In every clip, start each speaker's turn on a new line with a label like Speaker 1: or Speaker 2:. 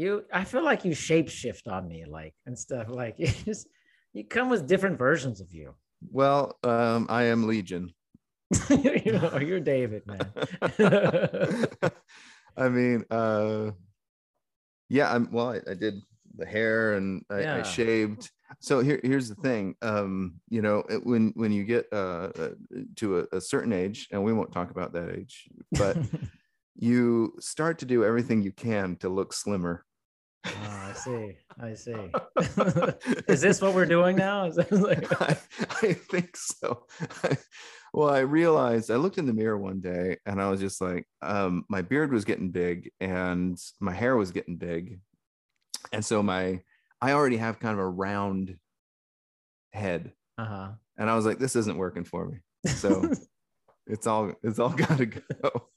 Speaker 1: You, I feel like you shapeshift on me, like and stuff. Like you just, you come with different versions of you.
Speaker 2: Well, um, I am Legion.
Speaker 1: you know, you're David, man.
Speaker 2: I mean, uh, yeah, I'm well, I, I did the hair and I,
Speaker 1: Yeah.
Speaker 2: I shaved. So here, here's the thing. Um, you know, it- when when you get uh, uh, to a, a certain age, and we won't talk about that age, but you start to do everything you can to look slimmer.
Speaker 1: Oh, I see. I see. Is this what we're doing now? Is that like,
Speaker 2: I, I think so. well, I realized I looked in the mirror one day and I was just like, um, my beard was getting big and my hair was getting big. And so my I already have kind of a round head.
Speaker 1: uh-huh.
Speaker 2: And I was like, this isn't working for me. So it's all it's all gotta go.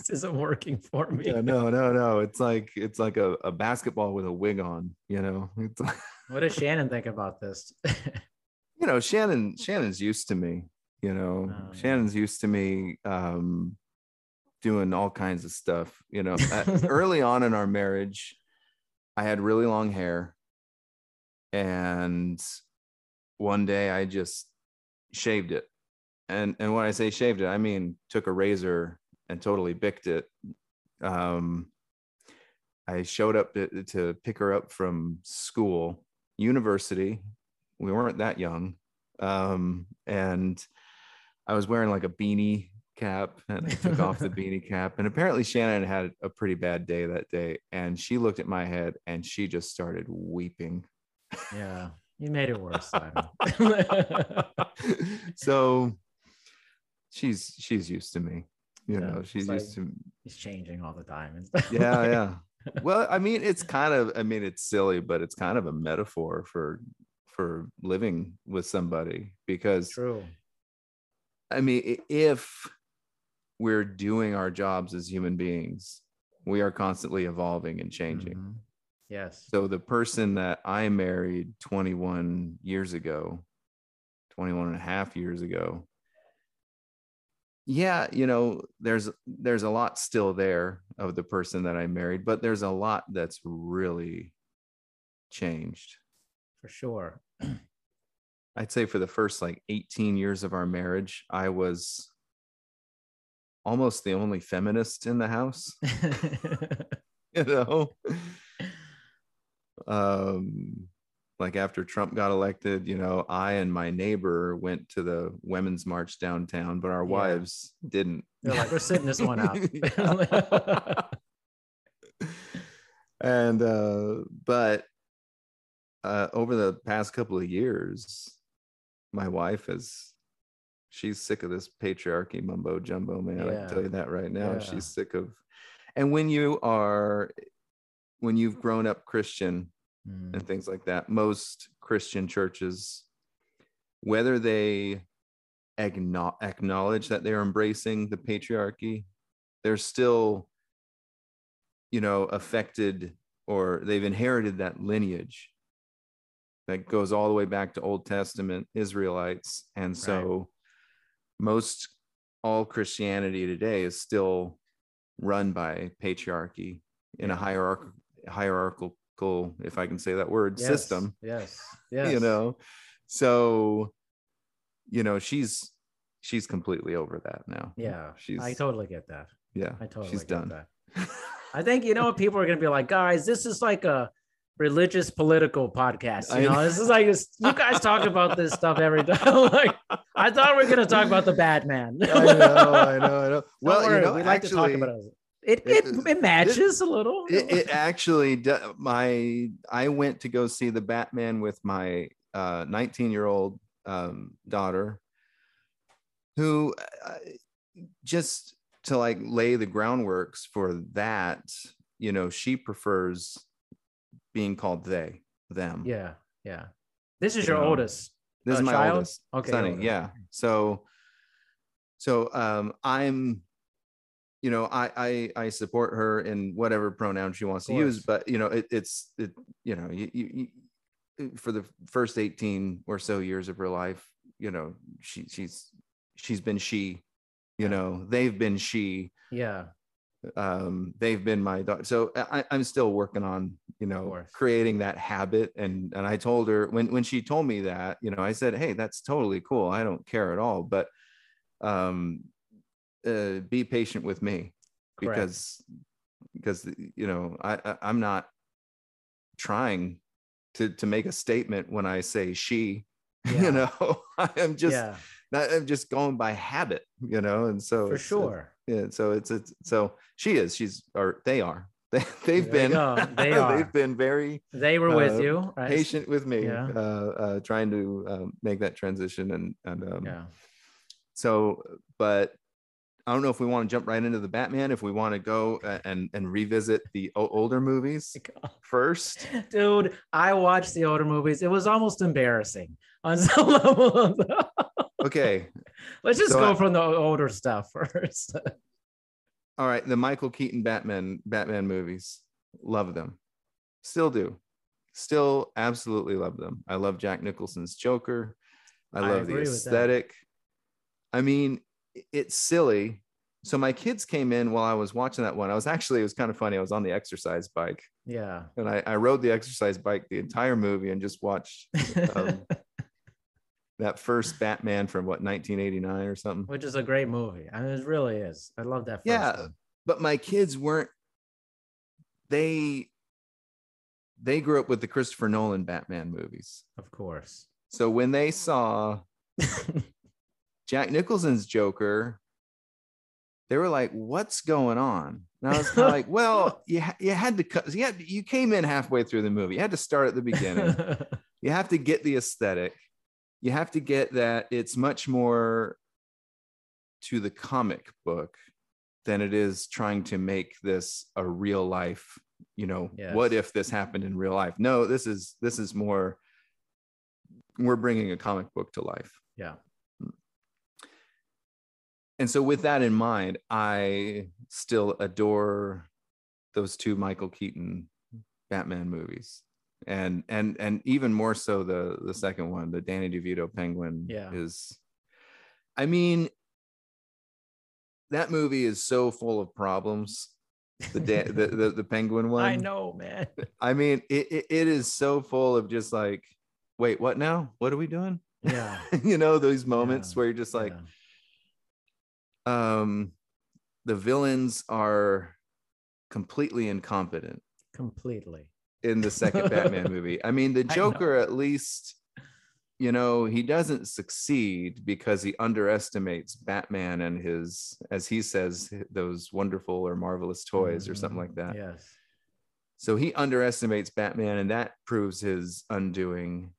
Speaker 1: This isn't working for me.
Speaker 2: yeah, no, no, no. It's like it's like a, a basketball with a wig on, you know. It's like
Speaker 1: What does Shannon think about this?
Speaker 2: you know shannon shannon's used to me you know
Speaker 1: Oh, yeah.
Speaker 2: shannon's used to me um doing all kinds of stuff you know Uh, early on in our marriage i had really long hair and one day i just shaved it and and when i say shaved it i mean took a razor and totally bicked it. Um i showed up to, to pick her up from school university. We weren't that young. Um and i was wearing like a beanie cap and i took off the beanie cap. And apparently shannon had a pretty bad day that day and she looked at my head and she just started weeping.
Speaker 1: Yeah, you made it worse.
Speaker 2: So she's she's used to me you
Speaker 1: Yeah,
Speaker 2: know she's
Speaker 1: it's
Speaker 2: used to
Speaker 1: He's changing all the time. and stuff.
Speaker 2: yeah yeah well i mean it's kind of i mean it's silly but it's kind of a metaphor for for living with somebody because
Speaker 1: True.
Speaker 2: I mean, if we're doing our jobs as human beings, we are constantly evolving and changing.
Speaker 1: Mhm. Yes.
Speaker 2: So the person that I married 21 years ago, 21 and a half years ago, yeah, you know, there's there's a lot still there of the person that I married, but there's a lot that's really changed.
Speaker 1: For sure.
Speaker 2: I'd say for the first like 18 years of our marriage, I was almost the only feminist in the house, you know. Um like after Trump got elected, you know, I and my neighbor went to the women's march downtown, but our
Speaker 1: Yeah.
Speaker 2: wives didn't.
Speaker 1: They're like, we're sitting this one out.
Speaker 2: and uh but uh over the past couple of years my wife is she's sick of this patriarchy mumbo jumbo man i can tell you that right now
Speaker 1: Yeah.
Speaker 2: she's sick of and when you are when you've grown up christian
Speaker 1: Mm,
Speaker 2: and things like that. Most christian churches whether they acknow- acknowledge that they're embracing the patriarchy they're still you know affected or they've inherited that lineage that goes all the way back to old testament israelites. And so most all christianity today is still run by patriarchy in a
Speaker 1: Yeah.
Speaker 2: hierarchical hierarchical if i can say that word
Speaker 1: yes,
Speaker 2: system
Speaker 1: Yes. Yes.
Speaker 2: you know so you know she's she's completely over that now
Speaker 1: Yeah.
Speaker 2: she's
Speaker 1: I totally get that.
Speaker 2: yeah
Speaker 1: I totally
Speaker 2: she's
Speaker 1: get
Speaker 2: done
Speaker 1: that. I think you know what people are gonna be like, guys, this is like a religious political podcast. You know,
Speaker 2: know.
Speaker 1: this is like this, you guys talk about this stuff every time. like, I thought we are gonna talk about the Batman.
Speaker 2: I know, I know, I know. Well, you know,
Speaker 1: we like to talk
Speaker 2: actually,
Speaker 1: about it. It,
Speaker 2: it-
Speaker 1: it, it matches a little.
Speaker 2: it, it actually do- my I went to go see the Batman with my 19 year old um, daughter, who uh, just to like lay the groundworks for that. you know she prefers being called they them
Speaker 1: Yeah, yeah. This is
Speaker 2: You
Speaker 1: your
Speaker 2: know,
Speaker 1: oldest.
Speaker 2: this is
Speaker 1: uh,
Speaker 2: my
Speaker 1: child?
Speaker 2: oldest
Speaker 1: Okay,
Speaker 2: Sonny,
Speaker 1: oldest.
Speaker 2: yeah so so um i'm you know I, I i support her in whatever pronoun she wants to use but you know it, it's it you know you, you, you for the first 18 or so years of her life you know she she's she's been she you
Speaker 1: Yeah.
Speaker 2: know they've been she
Speaker 1: Yeah,
Speaker 2: um they've been my daughter so I, i'm still working on you know creating that habit and and i told her when when she told me that you know i said hey that's totally cool i don't care at all but um uh, be patient with me
Speaker 1: Correct.
Speaker 2: because because you know I, I i'm not trying to to make a statement when i say she
Speaker 1: Yeah.
Speaker 2: you know i'm just
Speaker 1: yeah,
Speaker 2: not, i'm just going by habit you know and so
Speaker 1: for
Speaker 2: it's-
Speaker 1: sure.
Speaker 2: yeah so it's it's so she is she's or they are they, they've
Speaker 1: There
Speaker 2: been.
Speaker 1: They are.
Speaker 2: they've been very
Speaker 1: They were with
Speaker 2: uh,
Speaker 1: you, right?
Speaker 2: patient with me
Speaker 1: Yeah.
Speaker 2: uh, uh trying to um, make that transition and and um
Speaker 1: Yeah.
Speaker 2: so but i don't know if we want to jump right into the batman if we want to go uh, and and revisit the older movies first.
Speaker 1: Dude, I watched the older movies. It was almost embarrassing on some level.
Speaker 2: okay.
Speaker 1: Let's just
Speaker 2: So
Speaker 1: go
Speaker 2: I-
Speaker 1: from the older stuff first.
Speaker 2: all right the michael keaton batman batman movies. Love them. Still do. Still absolutely love them. I love jack nicholson's joker. I
Speaker 1: I
Speaker 2: love the
Speaker 1: with that.
Speaker 2: aesthetic. I mean i- it's silly so my kids came in while i was watching that one i was actually it was kind of funny i was on the exercise bike
Speaker 1: yeah.
Speaker 2: and i, I rode the exercise bike the entire movie and just watched um, that first batman from what 1989 or something
Speaker 1: Which is a great movie. I mean, it really is. I love that. First
Speaker 2: Yeah.
Speaker 1: one.
Speaker 2: but my kids weren't they they grew up with the christopher nolan batman movies
Speaker 1: Of course.
Speaker 2: so when they saw jack nicholson's joker. They were like what's going on? And i was like well you, you had to cut you, had, you came in halfway through the movie. You had to start at the beginning. You have to get the aesthetic. You have to get that it's much more to the comic book than it is trying to make this a real life you know what if this happened in real life? No this is this is more we're bringing a comic book to life.
Speaker 1: Yeah.
Speaker 2: And so with that in mind i still adore those two michael keaton batman movies and and and even more so the the second one the danny devito penguin
Speaker 1: Yeah.
Speaker 2: is i mean that movie is so full of problems the da- the, the the penguin one
Speaker 1: I know, man.
Speaker 2: i mean it, it it is so full of just like wait what now what are we doing
Speaker 1: Yeah.
Speaker 2: you know those moments
Speaker 1: Yeah.
Speaker 2: where you're just like
Speaker 1: yeah.
Speaker 2: Um the villains are completely incompetent
Speaker 1: completely.
Speaker 2: in the second batman movie i mean the joker at least you know he doesn't succeed because he underestimates batman and his as he says those wonderful or marvelous toys or something like that
Speaker 1: Mm, Yes.
Speaker 2: so he underestimates batman and that proves his undoing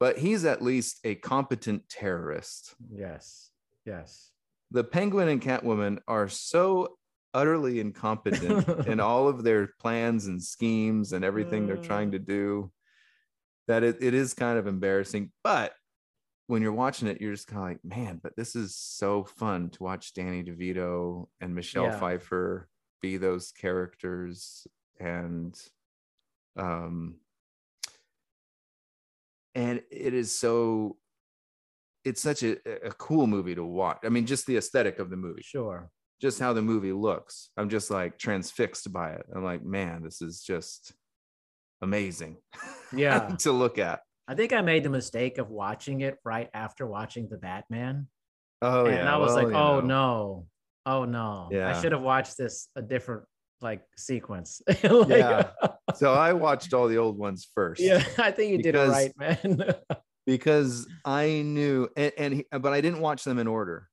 Speaker 2: but he's at least a competent terrorist
Speaker 1: Yes. Yes.
Speaker 2: The penguin and catwoman are so utterly incompetent in all of their plans and schemes and everything they're trying to do that it, it is kind of embarrassing but when you're watching it you're just kind of like man but this is so fun to watch danny devito and michelle
Speaker 1: Yeah.
Speaker 2: pfeiffer be those characters and um and it is so it's such a, a cool movie to watch i mean just the aesthetic of the movie
Speaker 1: Sure.
Speaker 2: just how the movie looks i'm just like transfixed by it i'm like man this is just amazing
Speaker 1: Yeah.
Speaker 2: to look at
Speaker 1: I think I made the mistake of watching it right after watching the Batman.
Speaker 2: oh
Speaker 1: and I was
Speaker 2: well,
Speaker 1: like, oh
Speaker 2: know.
Speaker 1: no. Oh no.
Speaker 2: Yeah.
Speaker 1: I should have watched this a different like sequence. Like,
Speaker 2: Yeah. so i watched all the old ones first
Speaker 1: yeah, I think you did it right, man.
Speaker 2: Because i knew and, and he, but i didn't watch them in order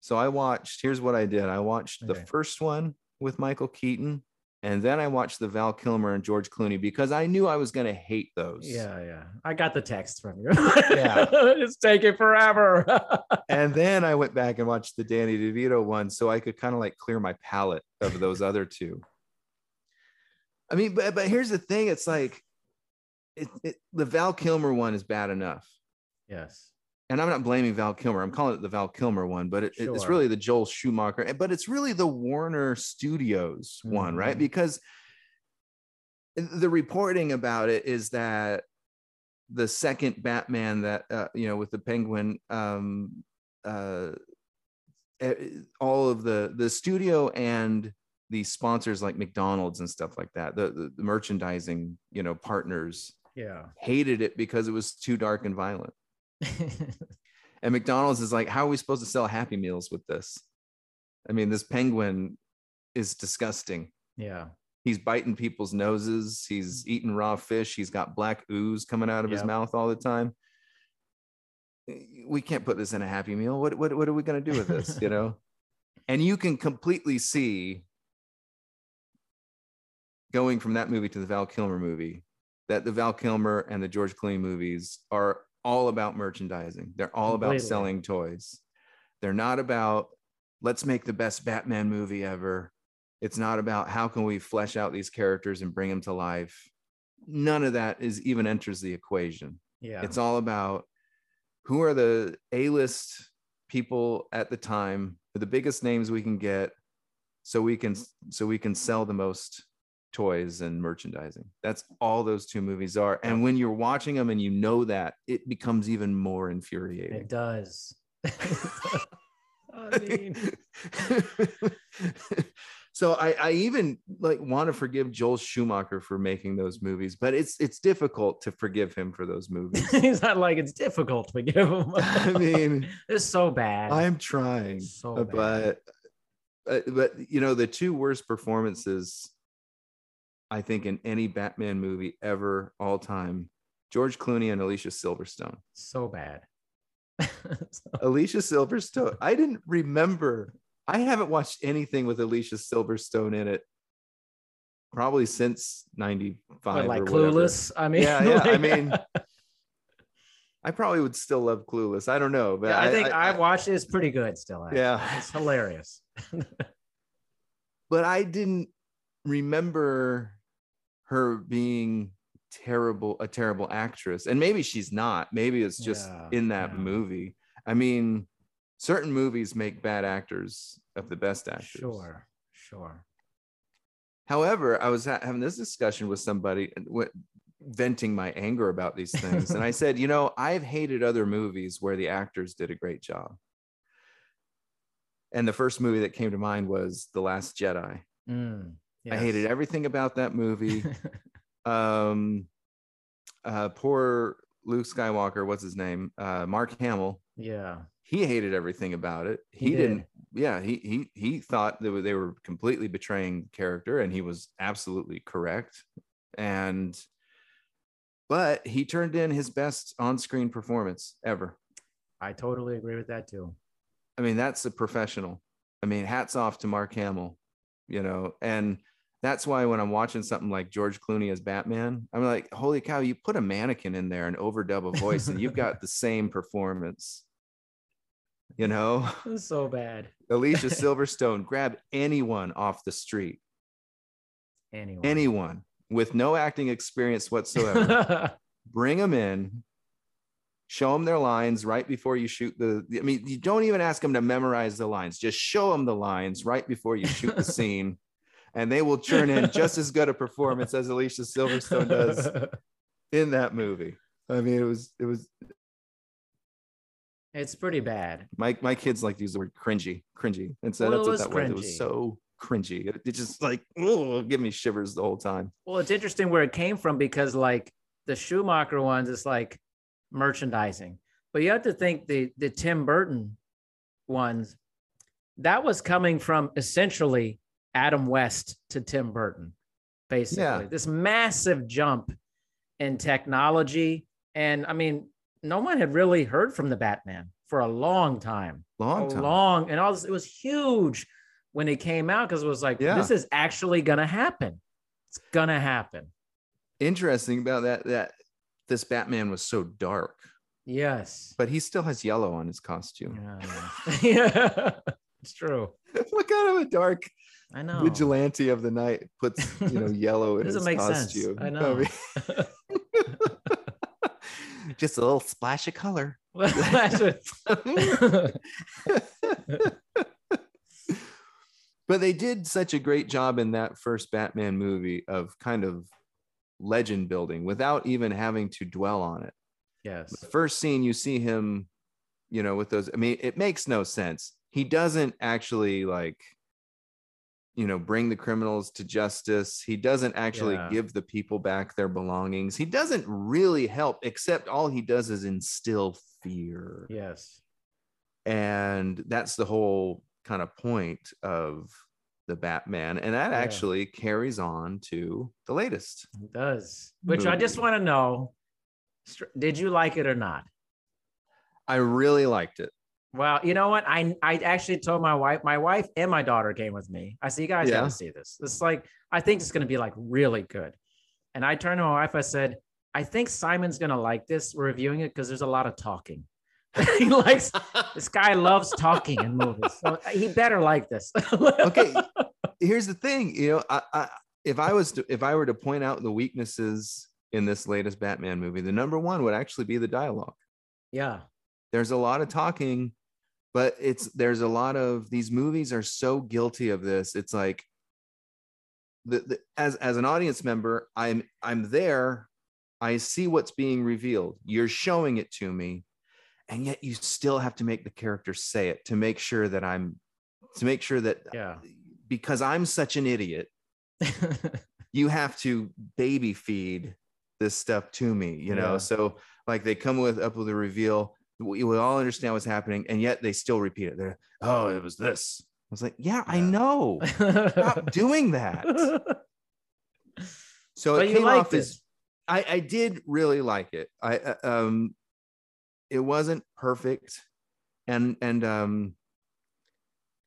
Speaker 2: so i watched here's what i did i watched the first one with michael keaton and then i watched the val kilmer and george clooney because i knew i was going to hate those
Speaker 1: yeah, yeah. I got the text from you.
Speaker 2: Yeah.
Speaker 1: it's taking forever.
Speaker 2: and then I went back and watched the Danny DeVito one so I could kind of like clear my palate of those other two. I mean, but but here's the thing: it's like it, it, the Val Kilmer one is bad enough,
Speaker 1: Yes.
Speaker 2: and I'm not blaming Val Kilmer. I'm calling it the Val Kilmer one, but it, it- it's really the Joel Schumacher. But it's really the Warner Studios one, right?
Speaker 1: Mhm.
Speaker 2: Because the reporting about it is that the second Batman that uh, you know with the Penguin, um, uh, eh, all of the the studio and the sponsors like McDonald's and stuff like that, the, the, the merchandising, you know, partners
Speaker 1: Yeah.
Speaker 2: hated it because it was too dark and violent. And McDonald's is like, how are we supposed to sell Happy Meals with this? I mean, this penguin is disgusting.
Speaker 1: yeah.
Speaker 2: He's biting people's noses. He's mm. eating raw fish. He's got black ooze coming out of his mouth all the time. We can't put this in a Happy Meal. What, what, what are we going to do with this? You know? and you can completely see going from that movie to the Val Kilmer movie that the Val Kilmer and the George Clooney movies are all about merchandising. They're all about
Speaker 1: Completely.
Speaker 2: selling toys. They're not about let's make the best Batman movie ever. It's not about how can we flesh out these characters and bring them to life. None of that is even enters the equation.
Speaker 1: Yeah.
Speaker 2: It's all about who are the A-list people at the time, the biggest names we can get, so we can so we can sell the most toys and merchandising. That's all those two movies are. And when you're watching them and you know that, it becomes even more infuriating.
Speaker 1: it does. I mean,
Speaker 2: so I, I even like want to forgive Joel Schumacher for making those movies, but it's it's difficult to forgive him for those movies.
Speaker 1: he's not like it's difficult to forgive him.
Speaker 2: I mean,
Speaker 1: it's so bad.
Speaker 2: I'm trying,
Speaker 1: so
Speaker 2: uh,
Speaker 1: bad.
Speaker 2: but uh, but you know the two worst performances I think in any Batman movie ever all time, George Clooney and Alicia Silverstone.
Speaker 1: so bad.
Speaker 2: Alicia Silverstone. I didn't remember. I haven't watched anything with Alicia Silverstone in it probably since 95
Speaker 1: But like clueless. I mean,
Speaker 2: Yeah, yeah. I mean, I probably would still love Clueless. I don't know, but
Speaker 1: Yeah, I, think I,
Speaker 2: I,
Speaker 1: watched it. It's pretty good still. actually.
Speaker 2: Yeah.
Speaker 1: It's hilarious.
Speaker 2: but I didn't remember her being terrible, a terrible actress. And maybe she's not. Maybe it's just
Speaker 1: Yeah,
Speaker 2: in that
Speaker 1: yeah.
Speaker 2: movie. I mean, certain movies make bad actors of the best actors.
Speaker 1: Sure. Sure.
Speaker 2: However, I was ha- having this discussion with somebody, w- venting my anger about these things, and I said, you know, I've hated other movies where the actors did a great job. And the first movie that came to mind was The Last Jedi.
Speaker 1: Mm,
Speaker 2: I hated everything about that movie. um, uh, poor Luke Skywalker, what's his name? Uh, Mark Hamill.
Speaker 1: yeah.
Speaker 2: He hated everything about it. He,
Speaker 1: He did.
Speaker 2: didn't. Yeah, he he he thought that they were completely betraying character, and he was absolutely correct. And but he turned in his best on-screen performance ever.
Speaker 1: I totally agree with that too.
Speaker 2: I mean, that's a professional. I mean, hats off to Mark Hamill, you know, and that's why when I'm watching something like George Clooney as Batman, I'm like, holy cow, you put a mannequin in there and overdub a voice, and you've got the same performance. You know,
Speaker 1: so bad.
Speaker 2: Alicia Silverstone, grab anyone off the street,
Speaker 1: Anyway.
Speaker 2: anyone with no acting experience whatsoever, bring them in, show them their lines right before you shoot the. I mean, you don't even ask them to memorize the lines; just show them the lines right before you shoot the scene, and they will churn in just as good a performance as Alicia Silverstone does in that movie. I mean, it was it was
Speaker 1: it's pretty bad.
Speaker 2: my my kids like to use the word cringy, cringy, and so
Speaker 1: Well,
Speaker 2: that's what that was. It was so cringy. It, it just like oh, give me shivers the whole time.
Speaker 1: Well, it's interesting where it came from because like the Schumacher ones, it's like merchandising. But you have to think the the Tim Burton ones, that was coming from essentially Adam West to Tim Burton, basically.
Speaker 2: Yeah.
Speaker 1: This massive jump in technology. And I mean, no one had really heard from the Batman for a long time.
Speaker 2: Long time.
Speaker 1: long and all this, it was huge when it came out because it was like,
Speaker 2: Yeah.
Speaker 1: this is actually gonna happen. It's gonna happen.
Speaker 2: Interesting about that that this Batman was so dark,
Speaker 1: Yes.
Speaker 2: but he still has yellow on his costume.
Speaker 1: Yeah, yeah. yeah. It's true.
Speaker 2: what kind of a dark
Speaker 1: I know.
Speaker 2: vigilante of the night puts you know yellow in his
Speaker 1: Doesn't sense.
Speaker 2: costume.
Speaker 1: I know.
Speaker 2: mean, just a little splash of color. But they did such a great job in that first Batman movie of kind of legend building without even having to dwell on it.
Speaker 1: yes.
Speaker 2: The first scene you see him, you know, with those, I mean, it makes no sense. He doesn't actually like, you know, bring the criminals to justice. He doesn't actually
Speaker 1: Yeah.
Speaker 2: give the people back their belongings. He doesn't really help, except all he does is instill fear.
Speaker 1: Yes.
Speaker 2: And that's the whole kind of point of the Batman. And that
Speaker 1: Yeah.
Speaker 2: actually carries on to the latest.
Speaker 1: It does. Which I just want to know did you like it or not?
Speaker 2: I really liked it.
Speaker 1: Well, you know what? I I actually told my wife, my wife and my daughter came with me. I said, you guys
Speaker 2: Yeah.
Speaker 1: gotta see this. It's like, I think it's gonna be like really good. And I turned to my wife, I said, I think Simon's gonna like this. We're reviewing it because there's a lot of talking. he likes this guy loves talking in movies. So he better like this.
Speaker 2: okay here's the thing you know I, I if i was to if i were to point out the weaknesses in this latest batman movie the number one would actually be the dialogue
Speaker 1: Yeah.
Speaker 2: there's a lot of talking but it's there's a lot of these movies are so guilty of this it's like the, the as as an audience member i'm i'm there i see what's being revealed you're showing it to me and yet you still have to make the character say it to make sure that i'm to make sure that
Speaker 1: Yeah.
Speaker 2: because i'm such an idiot you have to baby feed this stuff to me you know
Speaker 1: Yeah.
Speaker 2: so like they come with up with a reveal we, we all understand what's happening and yet they still repeat it. They're oh it was this. I was like yeah, i know. Stop doing that. So
Speaker 1: but
Speaker 2: it came off
Speaker 1: it.
Speaker 2: as I, I did really like it. I uh, um it wasn't perfect and and um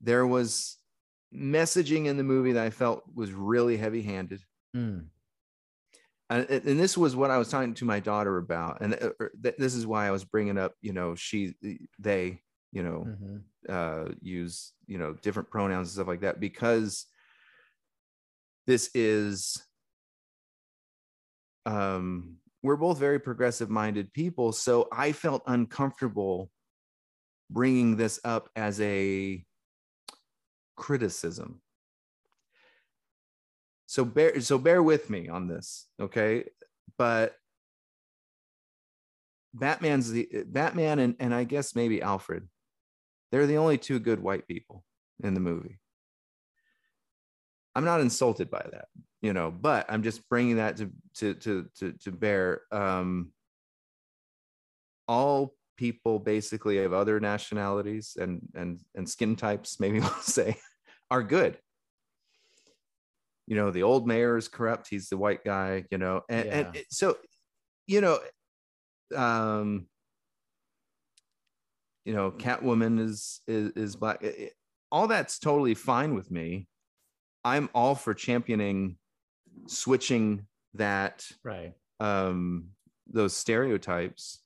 Speaker 2: there was messaging in the movie that i felt was really heavy handed
Speaker 1: Mm,
Speaker 2: and, and this was what I was talking to my daughter about, and uh, er, th- this is why I was bringing up, you know, she, they, you know,
Speaker 1: mhm.
Speaker 2: uh, use, you know, different pronouns and stuff like that, because this is, um, we're both very progressive-minded people, so I felt uncomfortable bringing this up as a criticism so bear so bear with me on this okay? But batman's the batman and, and i guess maybe alfred they're the only two good white people in the movie. I'm not insulted by that you know but i'm just bringing that to to to to, to bear um all people basically of other nationalities and and and skin types maybe we'll say are good you know the old mayor is corrupt he's the white guy you know and, and
Speaker 1: Yeah.
Speaker 2: it- so you know um you know catwoman is is, is black it- all that's totally fine with me i'm all for championing switching that
Speaker 1: Right.
Speaker 2: um those stereotypes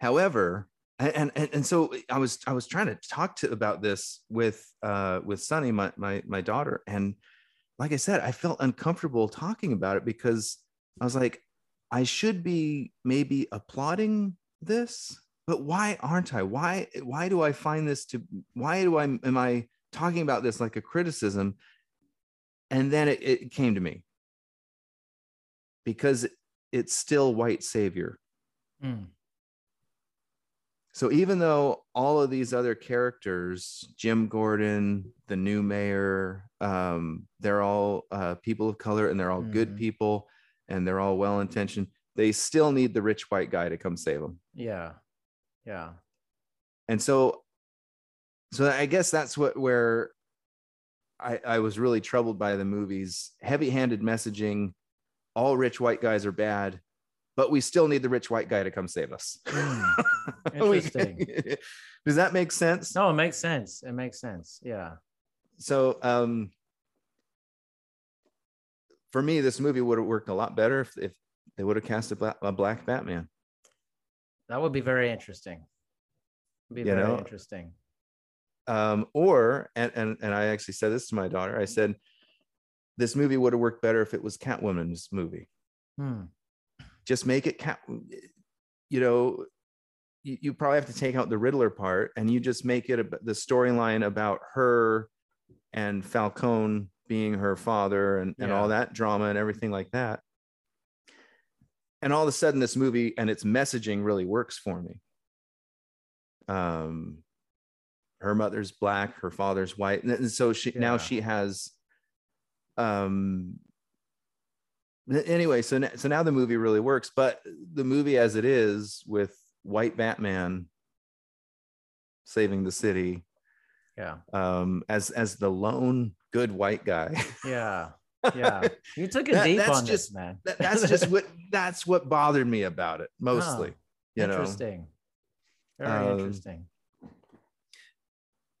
Speaker 2: however and, and and so i was i was trying to talk to about this with uh with sunny my my, my daughter and like i said i felt uncomfortable talking about it because i was like i should be maybe applauding this but why aren't i? Why why do i find this to why do i am i talking about this like a criticism? And then it, it came to me. Because it's still white savior.
Speaker 1: Mm,
Speaker 2: so even though all of these other characters jim gordon the new mayor um, they're all uh, people of color and they're all good
Speaker 1: Mhm.
Speaker 2: people and they're all well intentioned they still need the rich white guy to come save them
Speaker 1: yeah. Yeah.
Speaker 2: and so so i guess that's what where i i was really troubled by the movies heavy-handed messaging all rich white guys are bad but we still need the rich white guy to come save us
Speaker 1: Mm, Interesting.
Speaker 2: does that make sense
Speaker 1: No, it makes sense. It makes sense. Yeah.
Speaker 2: so um for me this movie would have worked a lot better if, if they would have cast a black, a black batman
Speaker 1: That would be very interesting. Be
Speaker 2: You
Speaker 1: very
Speaker 2: know?
Speaker 1: interesting.
Speaker 2: Um, or and, and and I actually said this to my daughter. I said, this movie would have worked better if it was Catwoman's movie.
Speaker 1: Hmm.
Speaker 2: Just make it cat. You know, you, you probably have to take out the Riddler part, and you just make it a, the storyline about her and Falcone being her father, and and
Speaker 1: Yeah.
Speaker 2: all that drama and everything like that. And all of a sudden, this movie and its messaging really works for me. Um, her mother's black, her father's white, and so she now she has um anyway so n- so now the movie really works but the movie as it is with white batman saving the city
Speaker 1: Yeah.
Speaker 2: um as as the lone good white guy
Speaker 1: Yeah. Yeah. You took it
Speaker 2: That-
Speaker 1: deep on
Speaker 2: just-
Speaker 1: this, man.
Speaker 2: That- that's just what that's what bothered me about it mostly you know
Speaker 1: interesting. Very
Speaker 2: Um,
Speaker 1: interesting.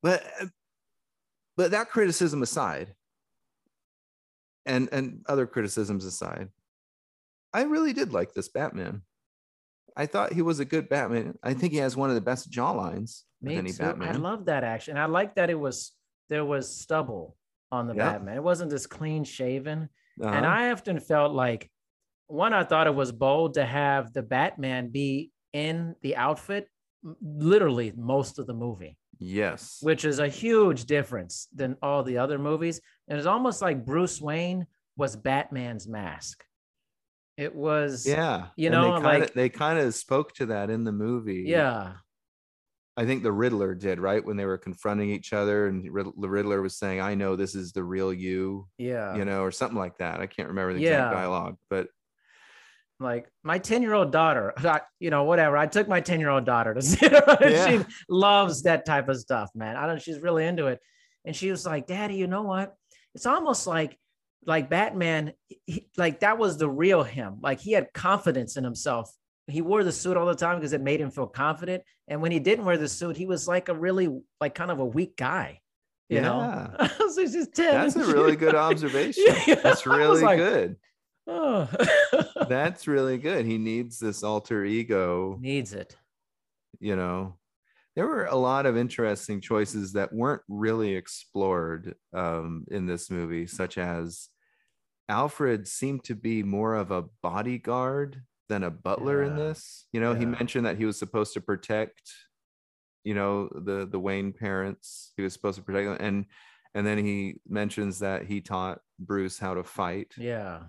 Speaker 2: but but that criticism aside and and other criticisms aside i really did like this batman i thought he was a good batman i think he has one of the best jaw lines of any
Speaker 1: too. I love that action. I like that it was there was stubble on the
Speaker 2: Yeah.
Speaker 1: Batman. It wasn't this clean shaven.
Speaker 2: Uh-huh.
Speaker 1: And I often felt like one, I thought it was bold to have the Batman be in the outfit literally most of the movie,
Speaker 2: yes
Speaker 1: which is a huge difference than all the other movies. And it's almost like Bruce Wayne was Batman's mask. It was,
Speaker 2: yeah
Speaker 1: you
Speaker 2: And
Speaker 1: know,
Speaker 2: they kinda,
Speaker 1: like-
Speaker 2: they kind of spoke to that in the movie
Speaker 1: yeah,
Speaker 2: i think the riddler did right when they were confronting each other and the riddler was saying i know this is the real you
Speaker 1: yeah.
Speaker 2: you know or something like that i can't remember the
Speaker 1: Yeah.
Speaker 2: exact dialogue but
Speaker 1: like my 10 year old daughter I, you know whatever. I took my 10 year old daughter to see and
Speaker 2: Yeah.
Speaker 1: she loves that type of stuff man. I don't she's really into it. And she was like daddy you know what? It's almost like like batman he, like that was the real him. Like he had confidence in himself. He wore the suit all the time because it made him feel confident. And when he didn't wear the suit he was like a really like kind of a weak guy you know? So she's 10
Speaker 2: that's a really good observation.
Speaker 1: Yeah,
Speaker 2: that's really
Speaker 1: like,
Speaker 2: good
Speaker 1: oh.
Speaker 2: that's really good. He needs this alter ego.
Speaker 1: Needs it.
Speaker 2: You know there were a lot of interesting choices that weren't really explored um, in this movie such as alfred seemed to be more of a bodyguard than a butler in this. You know he mentioned that he was supposed to protect you know the the wayne parents. He was supposed to protect them and and then he mentions that he taught bruce how to fight.
Speaker 1: Yeah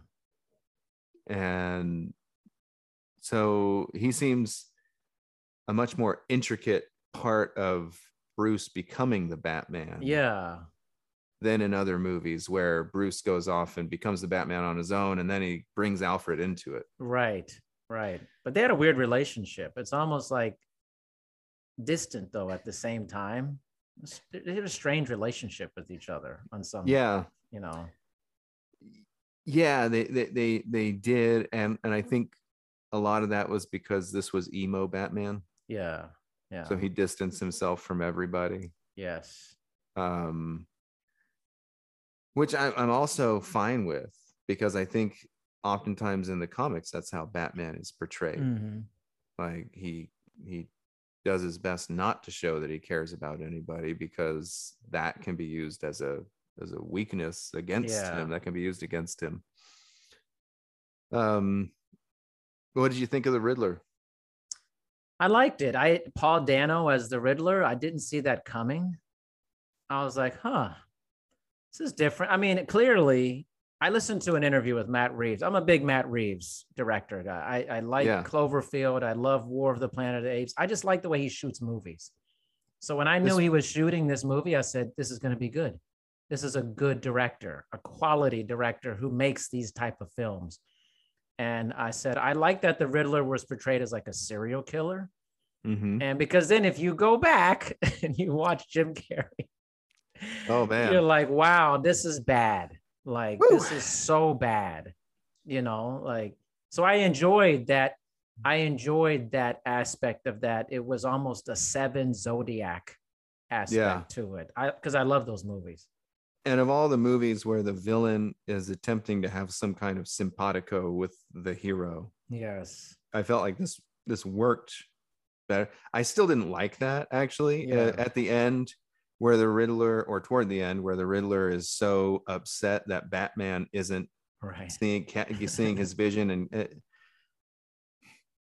Speaker 2: and so he seems a much more intricate part of Bruce becoming the Batman
Speaker 1: yeah
Speaker 2: than in other movies where Bruce goes off and becomes the Batman on his own and then he brings Alfred into it.
Speaker 1: Right, right. But they had a weird relationship. It's almost like distant though at the same time. They had a strange relationship with each other on some,
Speaker 2: Yeah.
Speaker 1: you know.
Speaker 2: Yeah, they they they, they did and and I think a lot of that was because this was emo Batman.
Speaker 1: Yeah, yeah.
Speaker 2: So he distanced himself from everybody.
Speaker 1: yes,
Speaker 2: um, which I, I'm also fine with because I think oftentimes in the comics that's how Batman is portrayed.
Speaker 1: Mhm.
Speaker 2: Like he he does his best not to show that he cares about anybody because that can be used as a as a weakness against
Speaker 1: Yeah.
Speaker 2: him. That can be used against him. Um, what did you think of the Riddler?
Speaker 1: I liked it. I Paul Dano as the Riddler. I didn't see that coming. I was like, huh, this is different. I mean, clearly, I listened to an interview with Matt Reeves. I'm a big Matt Reeves director guy. I, I like
Speaker 2: Yeah.
Speaker 1: Cloverfield. I love War of the Planet of the Apes. I just like the way he shoots movies. So when I knew
Speaker 2: This-
Speaker 1: he was shooting this movie, I said, this is going to be good. This is a good director, a quality director who makes these type of films. And I said, I like that the Riddler was portrayed as like a serial killer.
Speaker 2: Mhm.
Speaker 1: And because then if you go back and you watch Jim Carrey,
Speaker 2: Oh man,
Speaker 1: you're like, wow, this is bad. Like
Speaker 2: Woo.
Speaker 1: this is so bad. You know, like so I enjoyed that. I enjoyed that aspect of that. It was almost a seven zodiac aspect
Speaker 2: Yeah.
Speaker 1: to it. I because I love those movies.
Speaker 2: And of all the movies where the villain is attempting to have some kind of simpatico with the hero
Speaker 1: Yes.
Speaker 2: i felt like this this worked better i still didn't like that actually
Speaker 1: Yeah.
Speaker 2: uh, at the end where the Riddler, or toward the end, where the Riddler is so upset that Batman isn't
Speaker 1: Right.
Speaker 2: seeing seeing his vision, and it,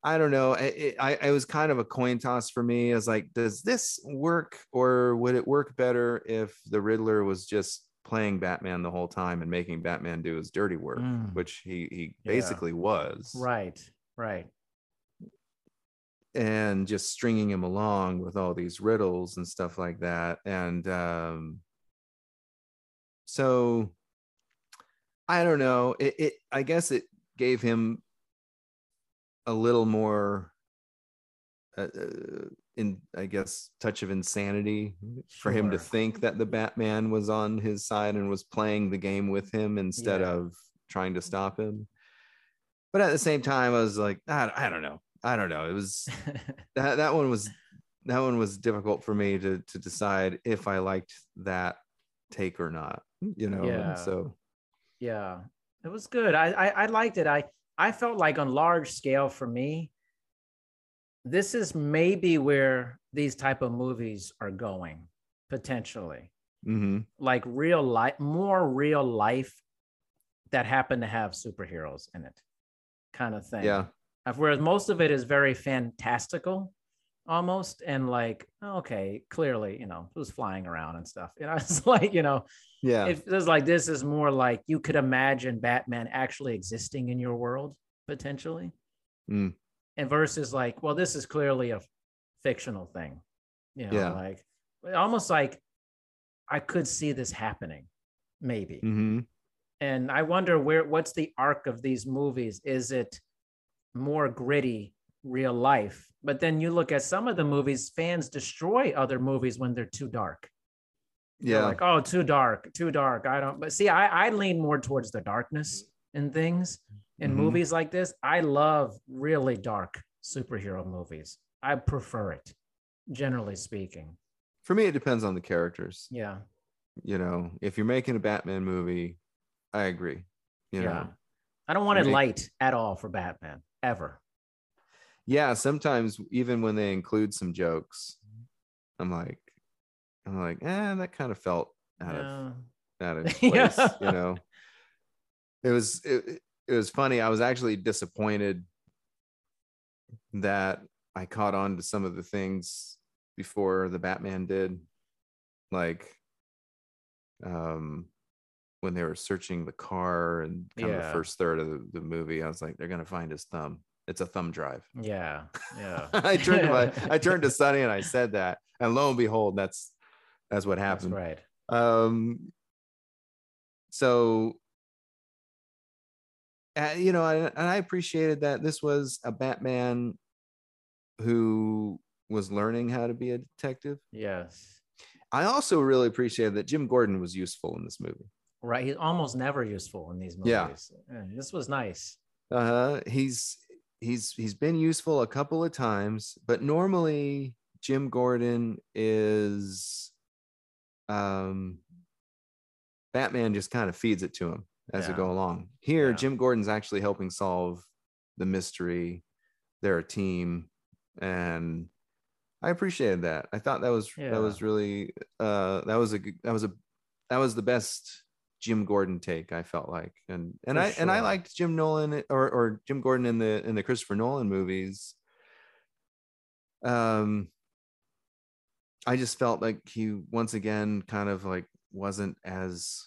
Speaker 2: I don't know. It, it, I it was kind of a coin toss for me. I was like, does this work, or would it work better if the Riddler was just playing Batman the whole time and making Batman do his dirty work,
Speaker 1: Mm.
Speaker 2: which he he
Speaker 1: Yeah.
Speaker 2: basically was,
Speaker 1: Right. Right.
Speaker 2: and just stringing him along with all these riddles and stuff like that. And um, so I don't know. It, it I guess it gave him a little more uh, uh, in I guess touch of insanity for him to think that the Batman was on his side and was playing the game with him instead
Speaker 1: Yeah.
Speaker 2: of trying to stop him. But at the same time, I was like, I, I don't know. I don't know. It was that that one was that one was difficult for me to to decide if I liked that take or not. You know, and
Speaker 1: Yeah.
Speaker 2: so
Speaker 1: yeah it was good I, I i liked it i i felt like on large scale for me this is maybe where these type of movies are going potentially.
Speaker 2: Mhm.
Speaker 1: like real life more real life that happen to have superheroes in it kind of thing.
Speaker 2: Yeah,
Speaker 1: whereas most of it is very fantastical almost and like okay clearly you know who's flying around and stuff you know it's like you know
Speaker 2: yeah,
Speaker 1: it feels like this is more like you could imagine Batman actually existing in your world potentially,
Speaker 2: Mm.
Speaker 1: and versus like, well, this is clearly a fictional thing, you know,
Speaker 2: Yeah.
Speaker 1: like almost like I could see this happening, maybe.
Speaker 2: hmm
Speaker 1: And I wonder where what's the arc of these movies? Is it more gritty, real life? But then you look at some of the movies, fans destroy other movies when they're too dark. They're
Speaker 2: yeah,
Speaker 1: like oh too dark too dark i don't but see i i lean more towards the darkness in things in
Speaker 2: Mhm.
Speaker 1: movies like this i love really dark superhero movies i prefer it generally speaking
Speaker 2: For me, it depends on the characters.
Speaker 1: yeah
Speaker 2: You know, if you're making a Batman movie, I agree. You
Speaker 1: yeah
Speaker 2: know,
Speaker 1: i don't want it light at all for batman ever
Speaker 2: yeah. Sometimes even when they include some jokes, I'm like, I'm like, eh, that kind of felt out of out of
Speaker 1: Yeah.
Speaker 2: place. You know, it was it, it was funny. I was actually disappointed that I caught on to some of the things before the Batman did, like um when they were searching the car and kind of the first third of the, the movie. I was like, they're gonna find his thumb. It's a thumb drive.
Speaker 1: yeah yeah.
Speaker 2: I turned to my I turned to Sonny and I said that, and lo and behold, that's that's what
Speaker 1: that's
Speaker 2: happened.
Speaker 1: right.
Speaker 2: Um so uh, you know and, and i appreciated that this was a batman who was learning how to be a detective.
Speaker 1: Yes.
Speaker 2: I also really appreciated that jim gordon was useful in this movie.
Speaker 1: Right he's almost never useful in these movies.
Speaker 2: Yeah.
Speaker 1: This was nice.
Speaker 2: Uh huh. he's he's he's been useful a couple of times but normally jim gordon is um batman just kind of feeds it to him as
Speaker 1: Yeah.
Speaker 2: we go along here
Speaker 1: Yeah.
Speaker 2: jim gordon's actually helping solve the mystery they're a team and i appreciated that i thought that was
Speaker 1: Yeah.
Speaker 2: that was really uh that was a good- that was a that was the best Jim Gordon take. I felt like, and and
Speaker 1: For
Speaker 2: I and I liked Jim Nolan or or Jim Gordon in the in the Christopher Nolan movies. Um, I just felt like he once again kind of like wasn't as